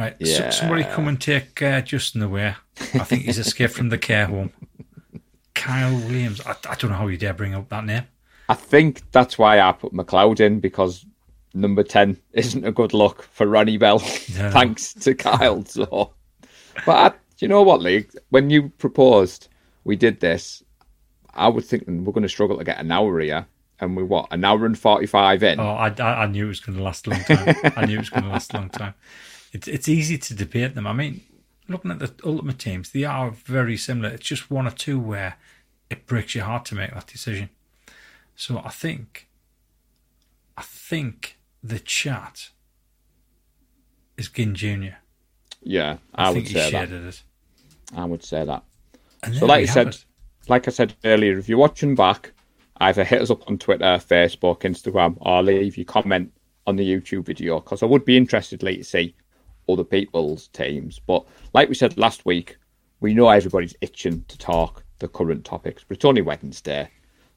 Right. Yeah. somebody come and take uh, Justin away. I think he's escaped from the care home. Kyle Williams. I, I don't know how you dare bring up that name. I think that's why I put McCloud in because number 10 isn't a good look for Ronnie Bell, *laughs* No. thanks to Kyle. So, but I, you know what, Lee? When you proposed we did this, I was thinking we're going to struggle to get an hour here. And we what, an hour and 45 in? Oh, I, I, I knew it was going to last a long time. I knew it was going to last a long time. It's it's easy to debate them. I mean, looking at the ultimate teams, they are very similar. It's just one or two where it breaks your heart to make that decision. So I think, I think the chat is Ginn Jr. Yeah, I, I, think would he say that. it. I would say that. And So like have said, it. like I said earlier, if you're watching back, either hit us up on Twitter, Facebook, Instagram, or leave your comment on the YouTube video because I would be interested to see other people's teams. But like we said last week, we know everybody's itching to talk the current topics, but it's only Wednesday,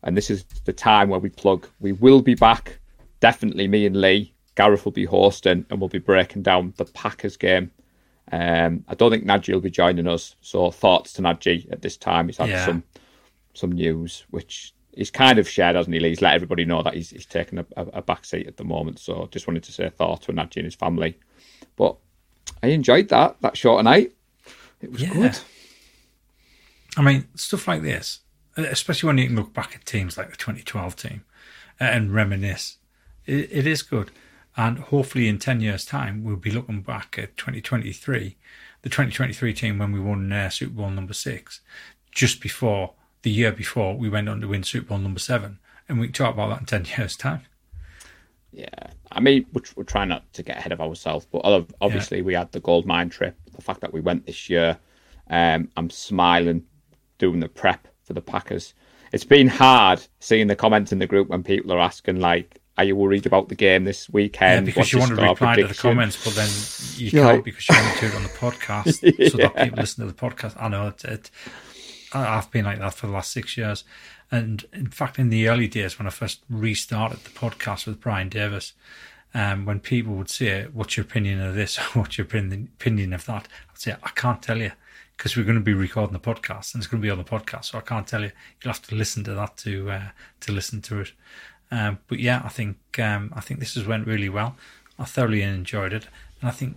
and this is the time where we plug. We will be back. Definitely, me and Lee, Gareth will be hosting, and we'll be breaking down the Packers game. Um, I don't think Nadji will be joining us, so thoughts to Nadji at this time. He's had Yeah. some some news, which he's kind of shared, hasn't he? Lee? He's let everybody know that he's he's taken a, a, a back seat at the moment. So just wanted to say thoughts to Nadji and his family. But I enjoyed that that short night. It was Yeah. good. I mean, stuff like this, especially when you can look back at teams like the 2012 team and reminisce, it, it is good. And hopefully, in 10 years' time, we'll be looking back at 2023, the 2023 team when we won uh, Super Bowl number six, just before the year before we went on to win Super Bowl number seven. And we can talk about that in 10 *laughs* years' time. Yeah, I mean, we're, we're trying not to get ahead of ourselves, but ob- obviously we had the gold mine trip. The fact that we went this year, um, I'm smiling doing the prep for the Packers. It's been hard seeing the comments in the group when people are asking like, "Are you worried about the game this Yeah, weekend?" because What's you want to score reply to the comments, but then you You're can't like- because you want to do it on the podcast *laughs* so that people listen to the podcast. I know it, it. I've been like that for the last six years, and in fact, in the early days when I first restarted the podcast with Brian Davis, um, when people would say, "What's your opinion of this?" *laughs* "What's your opinion of that?" I'd say, "I can't tell you." Because we're going to be recording the podcast, and it's going to be on the podcast, so I can't tell you. You'll have to listen to that to uh, to listen to it. Um, but yeah, I think um, I think this has went really well. I thoroughly enjoyed it, and I think,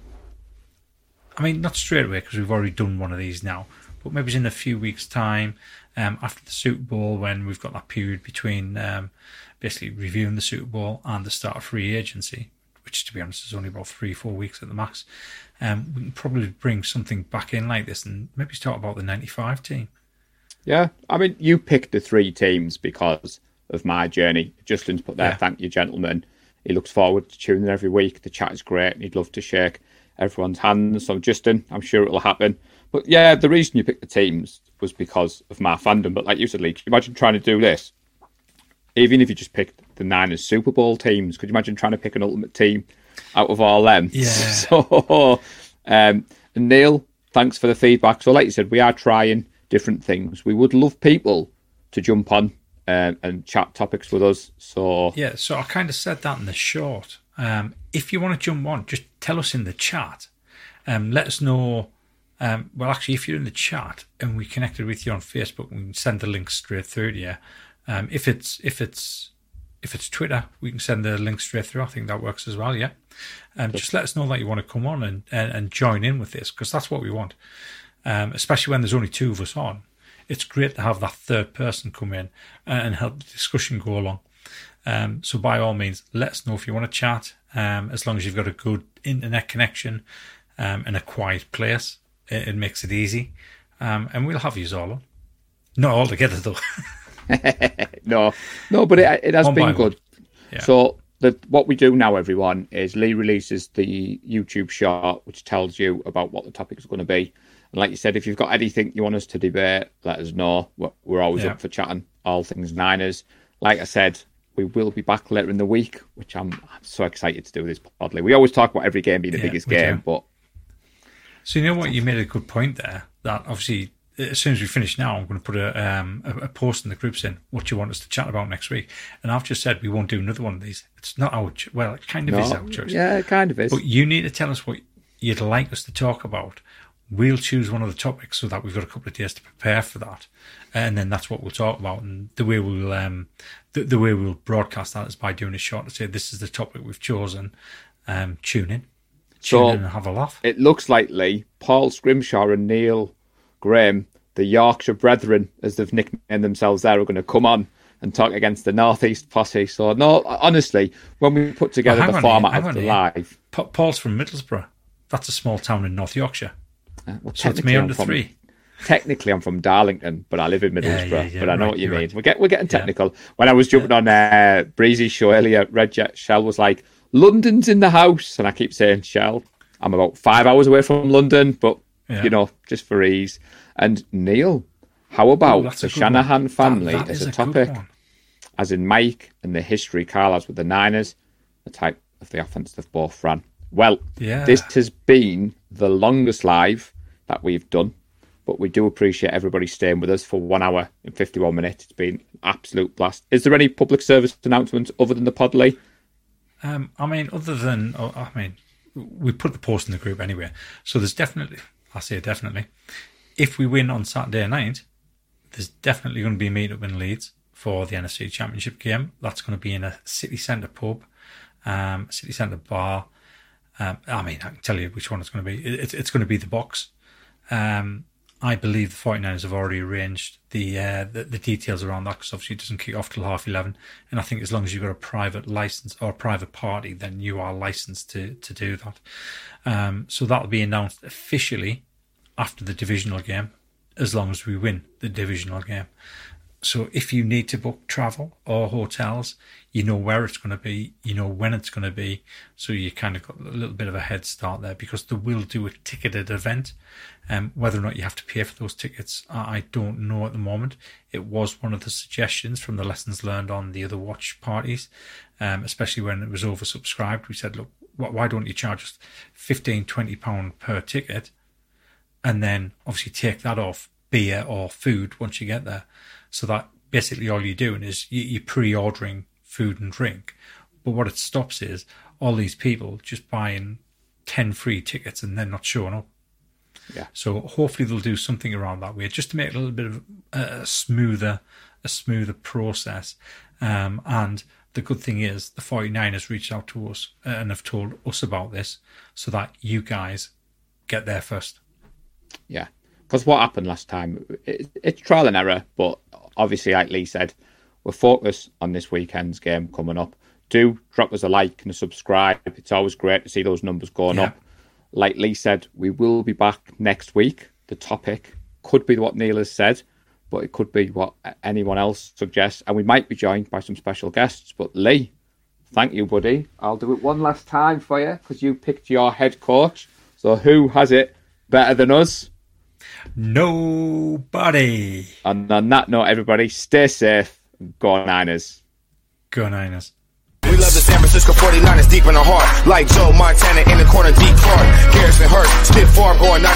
I mean, not straight away because we've already done one of these now, but maybe in a few weeks' time um, after the Super Bowl when we've got that period between um, basically reviewing the Super Bowl and the start of free agency, which to be honest is only about three four weeks at the max. Um, we can probably bring something back in like this and maybe talk about the '95 team. Yeah, I mean, you picked the three teams because of my journey. Justin's put there, Yeah. thank you, gentlemen. He looks forward to tuning in every week. The chat is great, and he'd love to shake everyone's hands. So, Justin, I'm sure it'll happen. But yeah, the reason you picked the teams was because of my fandom. But like you said, Lee, could you imagine trying to do this? Even if you just picked the Niners Super Bowl teams, could you imagine trying to pick an ultimate team out of all them? Yeah. *laughs* So, um, and Neil, thanks for the feedback. So, like you said, we are trying different things. We would love people to jump on um, and chat topics with us. So, Yeah, so I kind of said that in the short. Um, if you want to jump on, just tell us in the chat. Um, let us know. Um, well, actually, if you're in the chat and we connected with you on Facebook, we can send the link straight through to you. Um, if it's if it's if it's Twitter, we can send the link straight through. I think that works as well. Yeah. Um, just let us know that you want to come on and, and, and join in with this because that's what we want. Um, especially when there's only two of us on. It's great to have that third person come in and help the discussion go along. Um, so by all means, let us know if you want to chat. Um, as long as you've got a good internet connection um, and a quiet place, it, it makes it easy. Um, and we'll have you all on. Not all together though. *laughs* no, no, but it, it has One been good. Yeah. So, the, what we do now, everyone, is Lee releases the YouTube short, which tells you about what the topic is going to be. And like you said, if you've got anything you want us to debate, let us know. We're, we're always Yeah. up for chatting all things Niners. Like I said, we will be back later in the week, which I'm, I'm so excited to do this podly. We always talk about every game being the Yeah, biggest we do. game, but So you know what? You made a good point there. That obviously, as soon as we finish now, I'm going to put a um, a, a post in the groups in what you want us to chat about next week. And I've just said we won't do another one of these. It's not our well, it kind of is no, our choice. yeah, it kind of is. But you need to tell us what you'd like us to talk about. We'll choose one of the topics so that we've got a couple of days to prepare for that, and then that's what we'll talk about. And the way we'll um, the, the way we'll broadcast that is by doing a shot to say this is the topic we've chosen. Um, tune in, So- and have a laugh. it looks likely Paul Scrimshaw and Neil Graham, the Yorkshire Brethren, as they've nicknamed themselves there, are going to come on and talk against the Northeast posse. So, no, honestly, when we put together hang the format here, of the here. live, Pa- Paul's from Middlesbrough. That's a small town in North Yorkshire. uh, well, So it's me I'm under from- three. Technically, I'm from Darlington, but I live in Middlesbrough. yeah, yeah, but I know right, what you mean. right. We're, get, we're getting technical. When I was jumping on uh, Breezy's show earlier, Red Jet Shell was like, London's in the house. And I keep saying Shell. I'm about five hours away from London, but, Yeah. you know, just for ease. And Neil, how about Ooh, the Shanahan one. family That- that as is a topic? as in Mike and the history Carl has with the Niners, the type of the offense they've both ran. Well, Yeah. this has been the longest live that we've done, but we do appreciate everybody staying with us for one hour and 51 minutes. It's been an absolute blast. Is there any public service announcements other than the Podley? Um, I mean, other than, oh, I mean, we put the post in the group anyway. So there's definitely, I say definitely, if we win on Saturday night, there's definitely going to be a meet up in Leeds for the NFC Championship game. That's going to be in a city centre pub, um, city centre bar. Um, I mean, I can tell you which one it's going to be. It, it's it's going to be the box. Um, I believe the 49ers have already arranged the, uh, the the details around that because obviously it doesn't kick off till half 11. And I think as long as you've got a private license or a private party, then you are licensed to, to do that. Um, so that'll be announced officially after the divisional game, as long as we win the divisional game. So if you need to book travel or hotels, you know where it's going to be, you know when it's going to be, so you kind of got a little bit of a head start there because they will do a ticketed event. Um, whether or not you have to pay for those tickets, I don't know at the moment. It was one of the suggestions from the lessons learned on the other watch parties, um, especially when it was oversubscribed. We said, look, why don't you charge us 15, 20 pound per ticket? and then obviously take that off beer or food once you get there. So that basically all you're doing is you- you're pre-ordering food and drink. But what it stops is all these people just buying 10 free tickets and then not showing up. Yeah. So hopefully they'll do something around that way, just to make it a little bit of a, a smoother, a smoother process. Um, and the good thing is the 49ers reached out to us and have told us about this so that you guys get there first. Yeah. Because what happened last time, it, it's trial and error, but obviously, like Lee said, we're focused on this weekend's game coming up. Do drop us a like and a subscribe. It's always great to see those numbers going Yeah. up. Like Lee said, we will be back next week. The topic could be what Neil has said, but it could be what anyone else suggests. And we might be joined by some special guests. But Lee, thank you, buddy. I'll do it one last time for you because you picked your head coach. So who has it better than us? Nobody. And on that note, everybody, stay safe. and Go Niners. Go Niners. We love the San Francisco 49ers deep in the heart. Like Joe Montana in the corner, deep Clark. Garrison Hearst, stiff farm going 90.